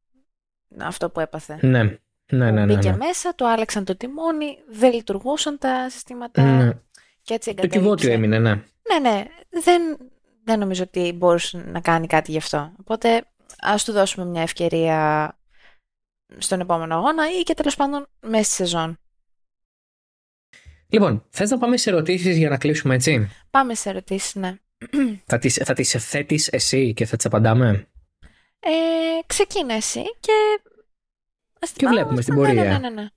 αυτό που έπαθε. Ναι, ναι, ναι. ναι, Μπήκε ναι. μέσα, του άλλαξαν το τιμόνι, δεν λειτουργούσαν τα συστήματα Ναι. και έτσι Το εγκατέλειψε. κυβότιο έμεινε, ναι. Ναι, ναι. Δεν, δεν νομίζω ότι μπορούσε να κάνει κάτι γι' αυτό. Οπότε ας του δώσουμε μια ευκαιρία στον επόμενο αγώνα ή και τέλος πάντων μέσα στη σεζόν. Λοιπόν, θες να πάμε σε ερωτήσεις για να κλείσουμε έτσι; Πάμε σε ερωτήσεις, ναι. Θα τις, θα τις θέτεις εσύ και θα τις απαντάμε; Ε, ξεκίνα εσύ και... Ας Και Α, βλέπουμε στην ναι, ναι, πορεία. Ναι, ναι, ναι.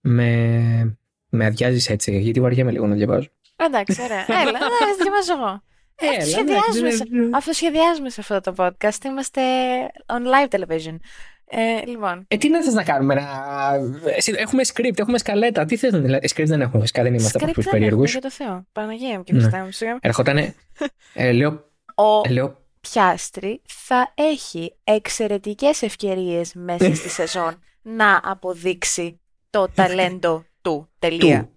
Με, με αδειάζεις έτσι, γιατί βαριέμαι λίγο να διαβάζω. Εντάξει, ωραία. Έλα, να διαβάζω εγώ. Έλα, Αυτοσχεδιάζουμε, εντάξει, σε, δεν- αυτοσχεδιάζουμε σε αυτό το podcast. Είμαστε on live television. Ε, λοιπόν, Ε, τι να θες να κάνουμε, να... Εσύ, έχουμε script, έχουμε σκαλέτα. Τι θες να δηλαδή, script δεν έχουμε, φυσικά δεν είμαστε από script αυτούς δεν έχουμε, περίεργους. για το Θεό. Παναγία μου και Ναι. Χριστέ μου. σιγά. Ερχότανε, ε, λέω, Ο ε, λέω, Πιάστρη θα έχει εξαιρετικές ευκαιρίες μέσα στη σεζόν να αποδείξει το ταλέντο του. Τελεία.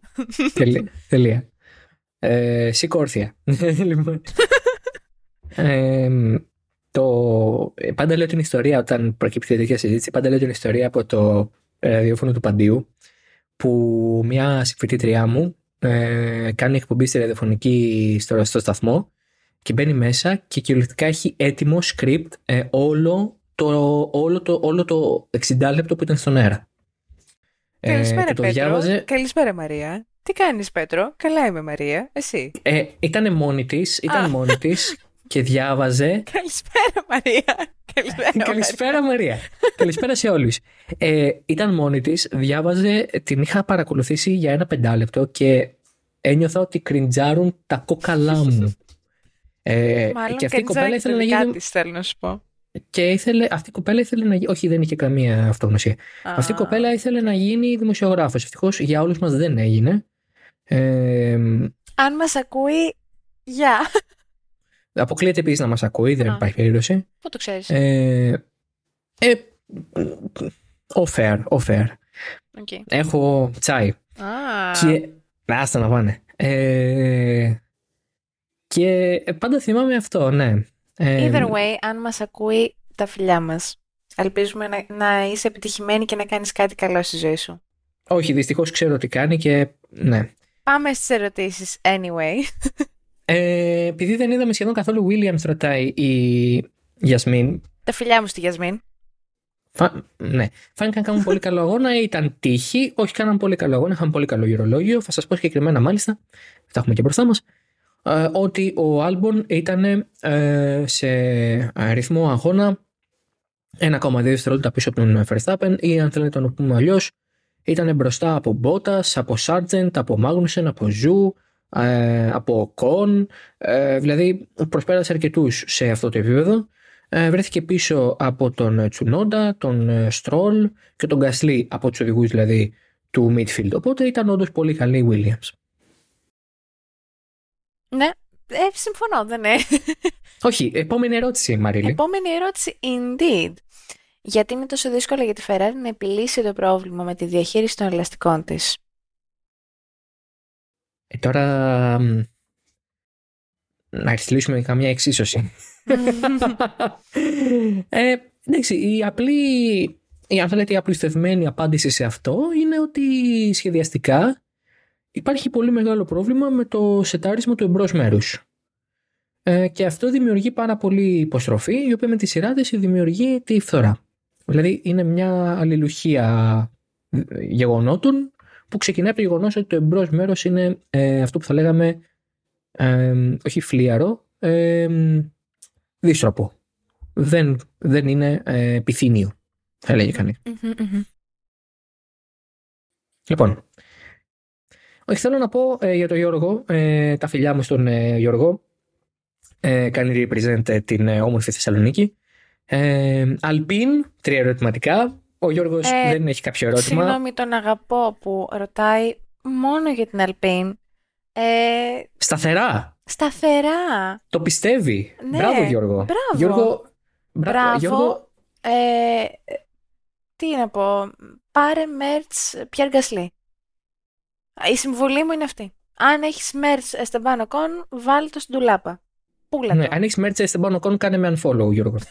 Τελεία. Τελεία. Ε, σήκω όρθια. λοιπόν. Ε, το, ε, πάντα λέω την ιστορία όταν προκύπτει τέτοια συζήτηση, πάντα λέω την ιστορία από το ε, ραδιόφωνο του Παντίου που μια συμφοιτήτριά μου ε, κάνει εκπομπή στη ραδιοφωνική στο, στο σταθμό και μπαίνει μέσα και κυριολεκτικά έχει έτοιμο script ε, όλο, το, όλο, το, όλο το 60 λεπτό που ήταν στον αέρα. Ε, Καλησπέρα, και το Πέτρο. διάβαζε, Καλησπέρα, Μαρία. Τι κάνεις, Πέτρο; Καλά είμαι, Μαρία. Εσύ; Ε, ήταν μόνη της, ήταν Α. μόνη της και διάβαζε. Καλησπέρα, Μαρία. Καλησπέρα, Καλησπέρα Μαρία. Καλησπέρα σε όλους. Ε, ήταν μόνη της, διάβαζε, την είχα παρακολουθήσει για ένα πεντάλεπτο και ένιωθα ότι κριντζάρουν τα κόκαλά μου. Ε, Μάλλον και αυτή η κοπέλα ήθελε να γίνει. Της, θέλω να σου πω. Και ήθελε, αυτή η κοπέλα ήθελε να γίνει. Όχι, δεν είχε καμία αυτογνωσία. Α. Αυτή η κοπέλα ήθελε να γίνει δημοσιογράφος. Ευτυχώς για όλους μας δεν έγινε. Ε, Αν μας ακούει, γεια. αποκλείεται επίσης να μας ακούει, δεν Α. υπάρχει περίπτωση. Πού το ξέρεις; Ε, ε, off-air, off-air. Οκ. Έχω τσάι. Α, Και. Άστα να πάνε. Ε, και πάντα θυμάμαι αυτό, ναι. Ε, Either way, αν μας ακούει, τα φιλιά μας. Ελπίζουμε να, να είσαι επιτυχημένη και να κάνεις κάτι καλό στη ζωή σου. Όχι, δυστυχώς ξέρω τι κάνει και. Ναι. Πάμε στις ερωτήσεις anyway. Ε, επειδή δεν είδαμε σχεδόν καθόλου Williams, ρωτάει η Γιασμίν. Τα φιλιά μου στη Γιασμίν. Φα... Ναι. Φάνηκαν να κάνουν πολύ καλό αγώνα, ήταν τύχη. Όχι, κάναν πολύ καλό αγώνα, είχαν πολύ καλό γυρολόγιο. Θα σας πω συγκεκριμένα μάλιστα, τα έχουμε και μπροστά μας, ε, ότι ο Άλμπον ήταν ε, σε αριθμό αγώνα 1,2 δευτερόλεπτα πίσω από τον Verstappen ή αν θέλετε να το πούμε αλλιώς, ήταν μπροστά από Μπότας, από Σάρτζεντ, από Μάγνουσεν, από Ζου, ε, Οκόν. Ε, δηλαδή προσπέρασε αρκετούς σε αυτό το επίπεδο. Ε, βρέθηκε πίσω από τον Τσουνόντα, τον ε, Στρόλ και τον Γκασλί από τους οδηγούς δηλαδή του midfield. Οπότε ήταν όντως πολύ καλή η Williams. Ναι, ε, συμφωνώ, δεν είναι. Όχι, επόμενη ερώτηση, Μαρίλη. Επόμενη ερώτηση, indeed. Γιατί είναι τόσο δύσκολο για τη Ferrari να επιλύσει το πρόβλημα με τη διαχείριση των ελαστικών της; Ε, τώρα μ, να εξηγήσουμε καμιά εξίσωση. ε, εντάξει, η απλή, η, αν θέλετε, η απλουστευμένη απάντηση σε αυτό είναι ότι σχεδιαστικά υπάρχει πολύ μεγάλο πρόβλημα με το σετάρισμα του εμπρός μέρους. Ε, και αυτό δημιουργεί πάρα πολύ υποστροφή, η οποία με τη σειρά της δημιουργεί τη φθορά. Δηλαδή είναι μια αλληλουχία γεγονότων που ξεκινάει από το γεγονός ότι το εμπρός μέρος είναι ε, αυτό που θα λέγαμε ε, όχι φλίαρο, ε, δίστροπο. Δεν, δεν είναι ε, πυθύνιο, θα έλεγε κανείς. Λοιπόν, όχι, θέλω να πω ε, για τον Γιώργο, ε, τα φιλιά μου στον ε, Γιώργο, ε, κάνει represent την όμορφη Θεσσαλονίκη. Αλπίν, τρία ερωτηματικά. Ο Γιώργος δεν έχει κάποιο ερώτημα. Συγγνώμη, τον αγαπώ που ρωτάει μόνο για την Αλπίν. Σταθερά. Σταθερά. Το πιστεύει. Ναι. Μπράβο Γιώργο. Μπράβο. Γιώργο, Μπράβο. Γιώργο, τι να πω. Πάρε μέρτς Πιέρ Γκασλή. Η συμβουλή μου είναι αυτή. Αν έχεις μέρτς Εστεμπάνο Κον, βάλει το στην τουλάπα. Πούλα ναι, το. αν έχεις μέρτσε στην πάνω κόν, κάνε με unfollow, Γιώργο.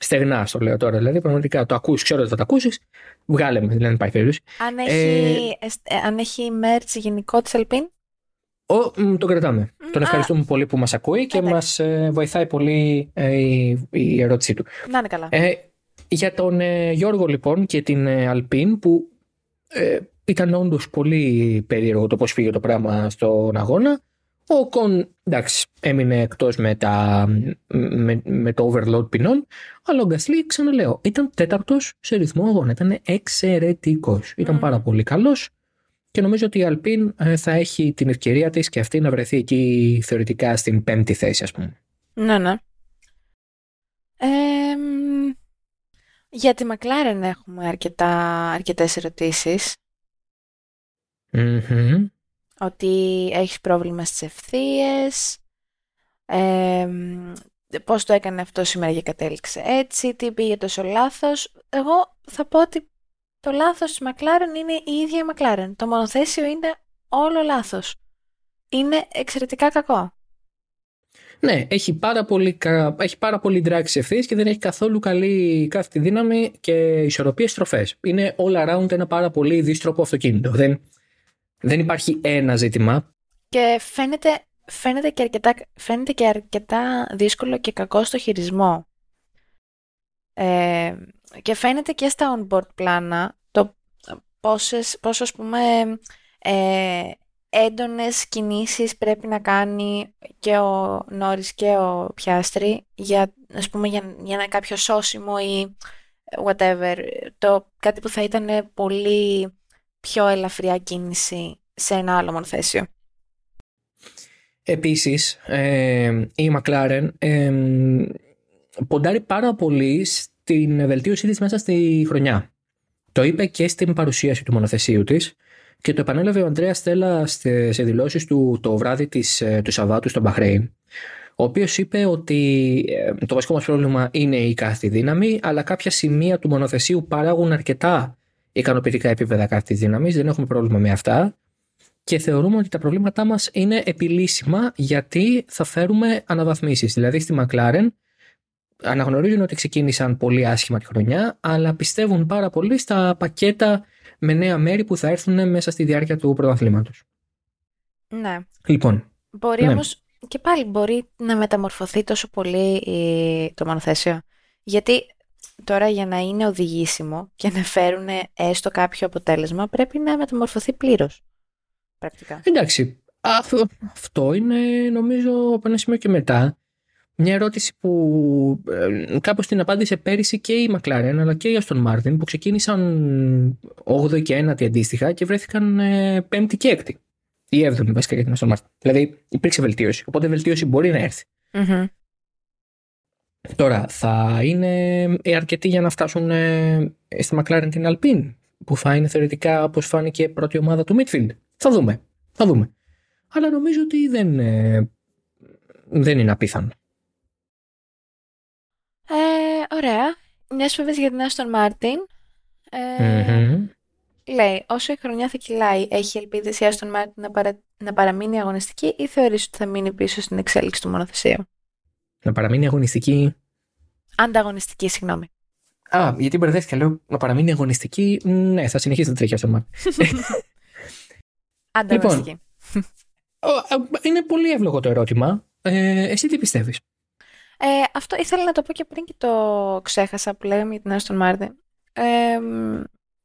Στεγνά στο λέω τώρα. Δηλαδή, πραγματικά το ακούς, ξέρω ότι θα το ακούσεις. Βγάλε με, δεν υπάρχει περίπτωση. Αν έχει, ε... αν έχει μέρτς γενικό της Αλπίν. Ο, μ, τον κρατάμε. Μ, τον α. ευχαριστούμε πολύ που μας ακούει και μας Εντάξει. ε, βοηθάει πολύ ε, η, η ερώτησή του. Να είναι καλά. Ε, για τον ε, Γιώργο λοιπόν και την ε, Αλπίν που ε, ήταν όντως πολύ περίεργο το πώς φύγε το πράγμα στον αγώνα. Ο Κον εντάξει έμεινε εκτός με, τα, με, με το overload ποινών αλλά ο Γκασλί ξαναλέω ήταν τέταρτος σε ρυθμό αγώνα. Ήταν εξαιρετικός. Ήταν Μμμ. πάρα πολύ καλός και νομίζω ότι η Αλπίν ε, θα έχει την ευκαιρία της και αυτή να βρεθεί εκεί θεωρητικά στην πέμπτη θέση ας πούμε. Ναι, ναι. Ε, μ, για τη Μακλάρεν έχουμε αρκετά, αρκετές ερωτήσεις. Μμμ. Ότι έχεις πρόβλημα στις ευθείες, ε, μ, πώς το έκανε αυτό σήμερα και κατέληξε έτσι, τι πήγε τόσο λάθος. Εγώ θα πω ότι το λάθος της Μακλάρεν είναι η ίδια η Μακλάρεν. Το μονοθέσιο είναι όλο λάθος. Είναι εξαιρετικά κακό. Ναι, έχει πάρα πολύ, κα- έχει πάρα πολύ drag σε ευθείες και δεν έχει καθόλου καλή κάθετη δύναμη και ισορροπίες στροφές. Είναι all around ένα πάρα πολύ δύστροπο αυτοκίνητο. Δεν, δεν υπάρχει ένα ζήτημα. Και φαίνεται, φαίνεται, και αρκετά, φαίνεται και αρκετά δύσκολο και κακό στο χειρισμό. Ε, και φαίνεται και στα on-board πλάνα το πόσες, πόσο ας πούμε ε, έντονες κινήσεις πρέπει να κάνει και ο Νόρις και ο Πιάστρη για, ας πούμε, για, για ένα κάποιο σώσιμο ή whatever. Το, κάτι που θα ήταν πολύ πιο ελαφριά κίνηση σε ένα άλλο μονοθέσιο. Επίσης, ε, η McLaren ε, ποντάρει πάρα πολύ στην βελτίωσή της μέσα στη χρονιά. Το είπε και στην παρουσίαση του μονοθεσίου της και το επανέλαβε ο Ανδρέας Στέλλα στε- σε δηλώσεις του το βράδυ της, ε, του Σαββάτου στο Μπαχρέιν ο οποίος είπε ότι ε, το βασικό μας πρόβλημα είναι η κάθετη δύναμη αλλά κάποια σημεία του μονοθεσίου παράγουν αρκετά ικανοποιητικά επίπεδα κάθετης δύναμης δεν έχουμε πρόβλημα με αυτά και θεωρούμε ότι τα προβλήματά μας είναι επιλύσιμα γιατί θα φέρουμε αναβαθμίσεις. Δηλαδή στη McLaren αναγνωρίζουν ότι ξεκίνησαν πολύ άσχημα τη χρονιά, αλλά πιστεύουν πάρα πολύ στα πακέτα με νέα μέρη που θα έρθουν μέσα στη διάρκεια του πρωταθλήματος. Ναι. Λοιπόν, Μπορεί Ναι. όμως και πάλι μπορεί να μεταμορφωθεί τόσο πολύ η- το μονοθέσιο. Γιατί τώρα για να είναι οδηγήσιμο και να φέρουν έστω κάποιο αποτέλεσμα πρέπει να μεταμορφωθεί πλήρως. Πρακτικά. εντάξει, αυτό, αυτό είναι νομίζω από ένα σημείο και μετά μια ερώτηση που ε, κάπως την απάντησε πέρυσι και η McLaren αλλά και η Aston Martin που ξεκίνησαν 8η και 9η αντίστοιχα και βρέθηκαν ε, 5η και 6η. Ή 7η βασικά για την Aston Martin. Δηλαδή υπήρξε βελτίωση. Οπότε η βελτίωση μπορεί να έρθει. Μμμ. Τώρα, θα είναι ε, αρκετοί για να φτάσουν ε, στη McLaren την Alpine, που θα είναι θεωρητικά όπως φάνηκε πρώτη ομάδα του midfield. Θα δούμε. Θα δούμε. Αλλά νομίζω ότι δεν, ε, δεν είναι απίθανο. Ε, ωραία. Μιας βέβαια για την Άστον Μάρτιν. Ε, Μμμ. Λέει, όσο η χρονιά θα κυλάει, έχει ελπίδες η Άστον Μάρτιν να, παρα... να παραμείνει αγωνιστική ή θεωρείς ότι θα μείνει πίσω στην εξέλιξη του μονοθεσίου; Να παραμείνει αγωνιστική. Ανταγωνιστική, συγγνώμη. Α, γιατί μπερδεύτηκα, λέω να παραμείνει αγωνιστική. Μ, Ναι, θα συνεχίσει να τρέχει αυτό το μάτι. Ανταγωνιστική. Ο, α, Είναι πολύ εύλογο το ερώτημα. Ε, εσύ τι πιστεύεις; Ε, αυτό ήθελα να το πω και πριν και το ξέχασα που λέγαμε για την Άστον Μάρτιν. Ε,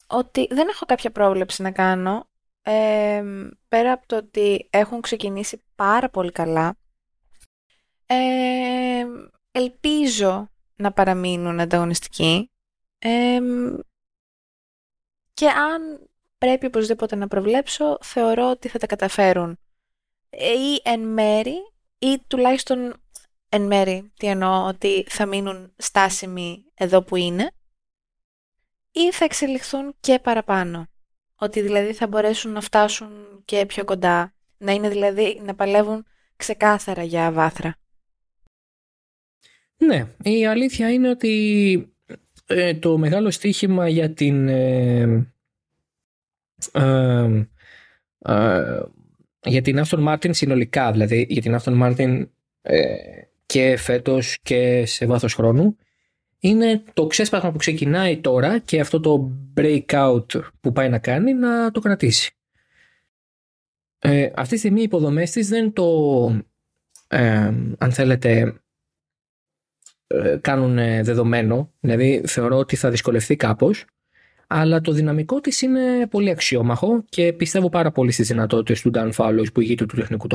ότι δεν έχω κάποια πρόβλεψη να κάνω. Ε, πέρα από το ότι έχουν ξεκινήσει πάρα πολύ καλά. Ε, ελπίζω να παραμείνουν ανταγωνιστικοί. Ε, και αν πρέπει οπωσδήποτε να προβλέψω, θεωρώ ότι θα τα καταφέρουν ή εν μέρη ή τουλάχιστον εν μέρη, τι εννοώ, ότι θα μείνουν στάσιμοι εδώ που είναι ή θα εξελιχθούν και παραπάνω. Ότι δηλαδή θα μπορέσουν να φτάσουν και πιο κοντά, να είναι δηλαδή να παλεύουν ξεκάθαρα για βάθρα. Ναι, η αλήθεια είναι ότι ε, το μεγάλο στοίχημα για την ε, ε, ε, για την Aston Martin συνολικά, δηλαδή για την Aston Martin ε, και φέτος και σε βάθος χρόνου, είναι το ξέσπασμα που ξεκινάει τώρα και αυτό το breakout που πάει να κάνει να το κρατήσει. Ε, αυτή τη στιγμή οι υποδομές της δεν το, ε, αν θέλετε, ε, κάνουν δεδομένο. Δηλαδή θεωρώ ότι θα δυσκολευτεί κάπως αλλά το δυναμικό της είναι πολύ αξιόμαχο και πιστεύω πάρα πολύ στις δυνατότητες του Dan Fallows που ηγείται του τεχνικού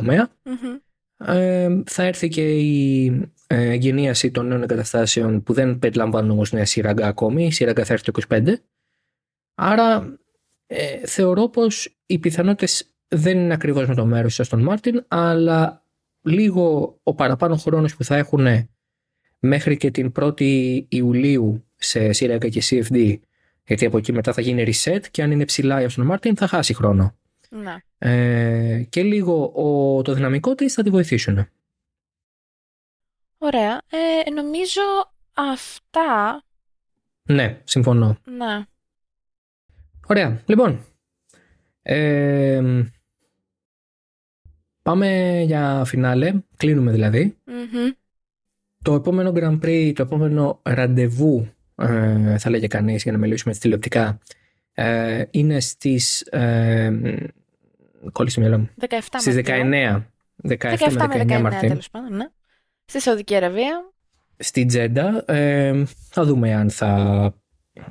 Ε, θα έρθει και η ε, γενίαση των νέων εγκαταστάσεων που δεν περιλαμβάνουν όμως νέα σύραγγα ακόμη. Η σύραγγα θα έρθει το 25. Άρα ε, θεωρώ πως οι πιθανότητες δεν είναι ακριβώς με το μέρος σας των Μάρτιν, αλλά λίγο ο παραπάνω χρόνος που θα έχουν μέχρι και την 1η Ιουλίου σε σύραγγα και CFD γιατί από εκεί μετά θα γίνει reset και αν είναι ψηλά η Aston Martin θα χάσει χρόνο. Ναι. Ε, και λίγο ο, το δυναμικό της θα τη βοηθήσουν. Ωραία. Ε, νομίζω αυτά... Ναι, συμφωνώ. Ναι. Ωραία. Λοιπόν, ε, πάμε για φινάλε. Κλείνουμε δηλαδή. Το επόμενο Grand Prix, το επόμενο ραντεβού ε, θα λέγε κανείς για να μιλήσουμε τηλεοπτικά, ε, είναι στις... Ε, κόλλησε μυαλό μου. 17 στις 19. 17, 17 με 19, 19 Μαρτίου. Τέλος πάντων, ναι. Στη Σαουδική Αραβία. Στη Τζέντα. Ε, θα δούμε αν θα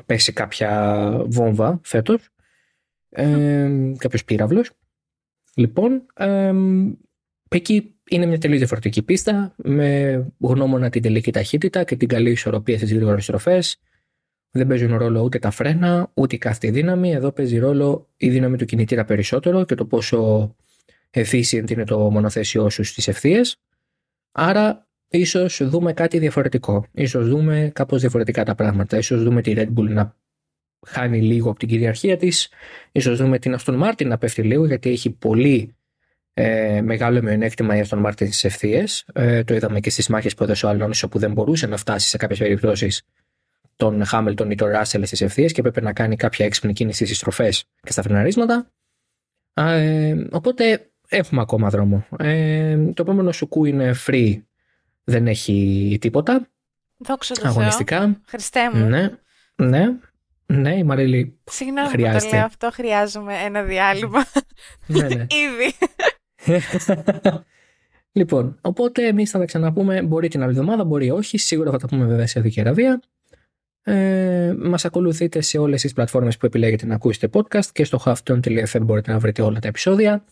πέσει κάποια βόμβα φέτος. Ε, κάποιος πύραυλος. Λοιπόν, ε, εκεί είναι μια τελείως διαφορετική πίστα με γνώμονα την τελική ταχύτητα και την καλή ισορροπία στις γρήγορες στροφές. Δεν παίζουν ρόλο ούτε τα φρένα, ούτε η κάθε δύναμη. Εδώ παίζει ρόλο η δύναμη του κινητήρα περισσότερο και το πόσο efficient είναι το μονοθέσιό σου στις ευθείες. Άρα ίσως δούμε κάτι διαφορετικό. Ίσως δούμε κάπως διαφορετικά τα πράγματα. Ίσως δούμε τη Red Bull να χάνει λίγο από την κυριαρχία της. Ίσως δούμε την Aston Martin να πέφτει λίγο γιατί έχει πολύ ε, μεγάλο μειονέκτημα για τον Μάρτιν στι ευθείες. Ε, το είδαμε και στις μάχες που έδωσε ο Αλόνσο που δεν μπορούσε να φτάσει σε κάποιες περιπτώσεις τον Χάμελτον ή τον Ράσελ στις ευθείες και έπρεπε να κάνει κάποια έξυπνη κίνηση στις στροφές και στα φρεναρίσματα. Ε, οπότε έχουμε ακόμα δρόμο. Ε, το επόμενο σουκού είναι free. Δεν έχει τίποτα. Δόξα τω Αγωνιστικά. Χριστέ μου. Ναι, ναι. Ναι, η Μαρίλη Συγγνώμη χρειάζεται. που το λέω αυτό, χρειάζομαι ένα διάλειμμα. ναι, ναι. Ήδη. λοιπόν, οπότε εμείς θα τα ξαναπούμε. Μπορεί την άλλη εβδομάδα, μπορεί όχι. Σίγουρα θα τα πούμε βέβαια σε Δική Αραβία. Ε, μας ακολουθείτε σε όλες τις πλατφόρμες που επιλέγετε να ακούσετε podcast και στο halftone.fm μπορείτε να βρείτε όλα τα επεισόδια.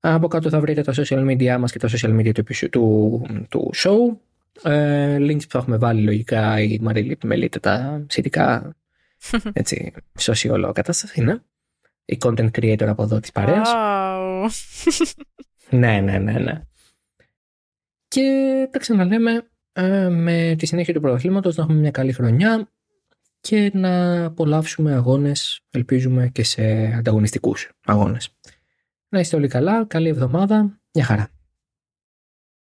Από κάτω θα βρείτε τα social media μας και τα social media του, του, του show. Ε, links που θα έχουμε βάλει λογικά η Μαρίλη επιμελείται τα σχετικά έτσι, σωσιόλο κατάστασης, ναι. Η content creator από εδώ της παρέας. Wow. Ναι, ναι, ναι, ναι. Και τα ξαναλέμε ε, με τη συνέχεια του πρωταθλήματος να έχουμε μια καλή χρονιά και να απολαύσουμε αγώνες, ελπίζουμε και σε ανταγωνιστικούς αγώνες. Να είστε όλοι καλά, καλή εβδομάδα, μια χαρά.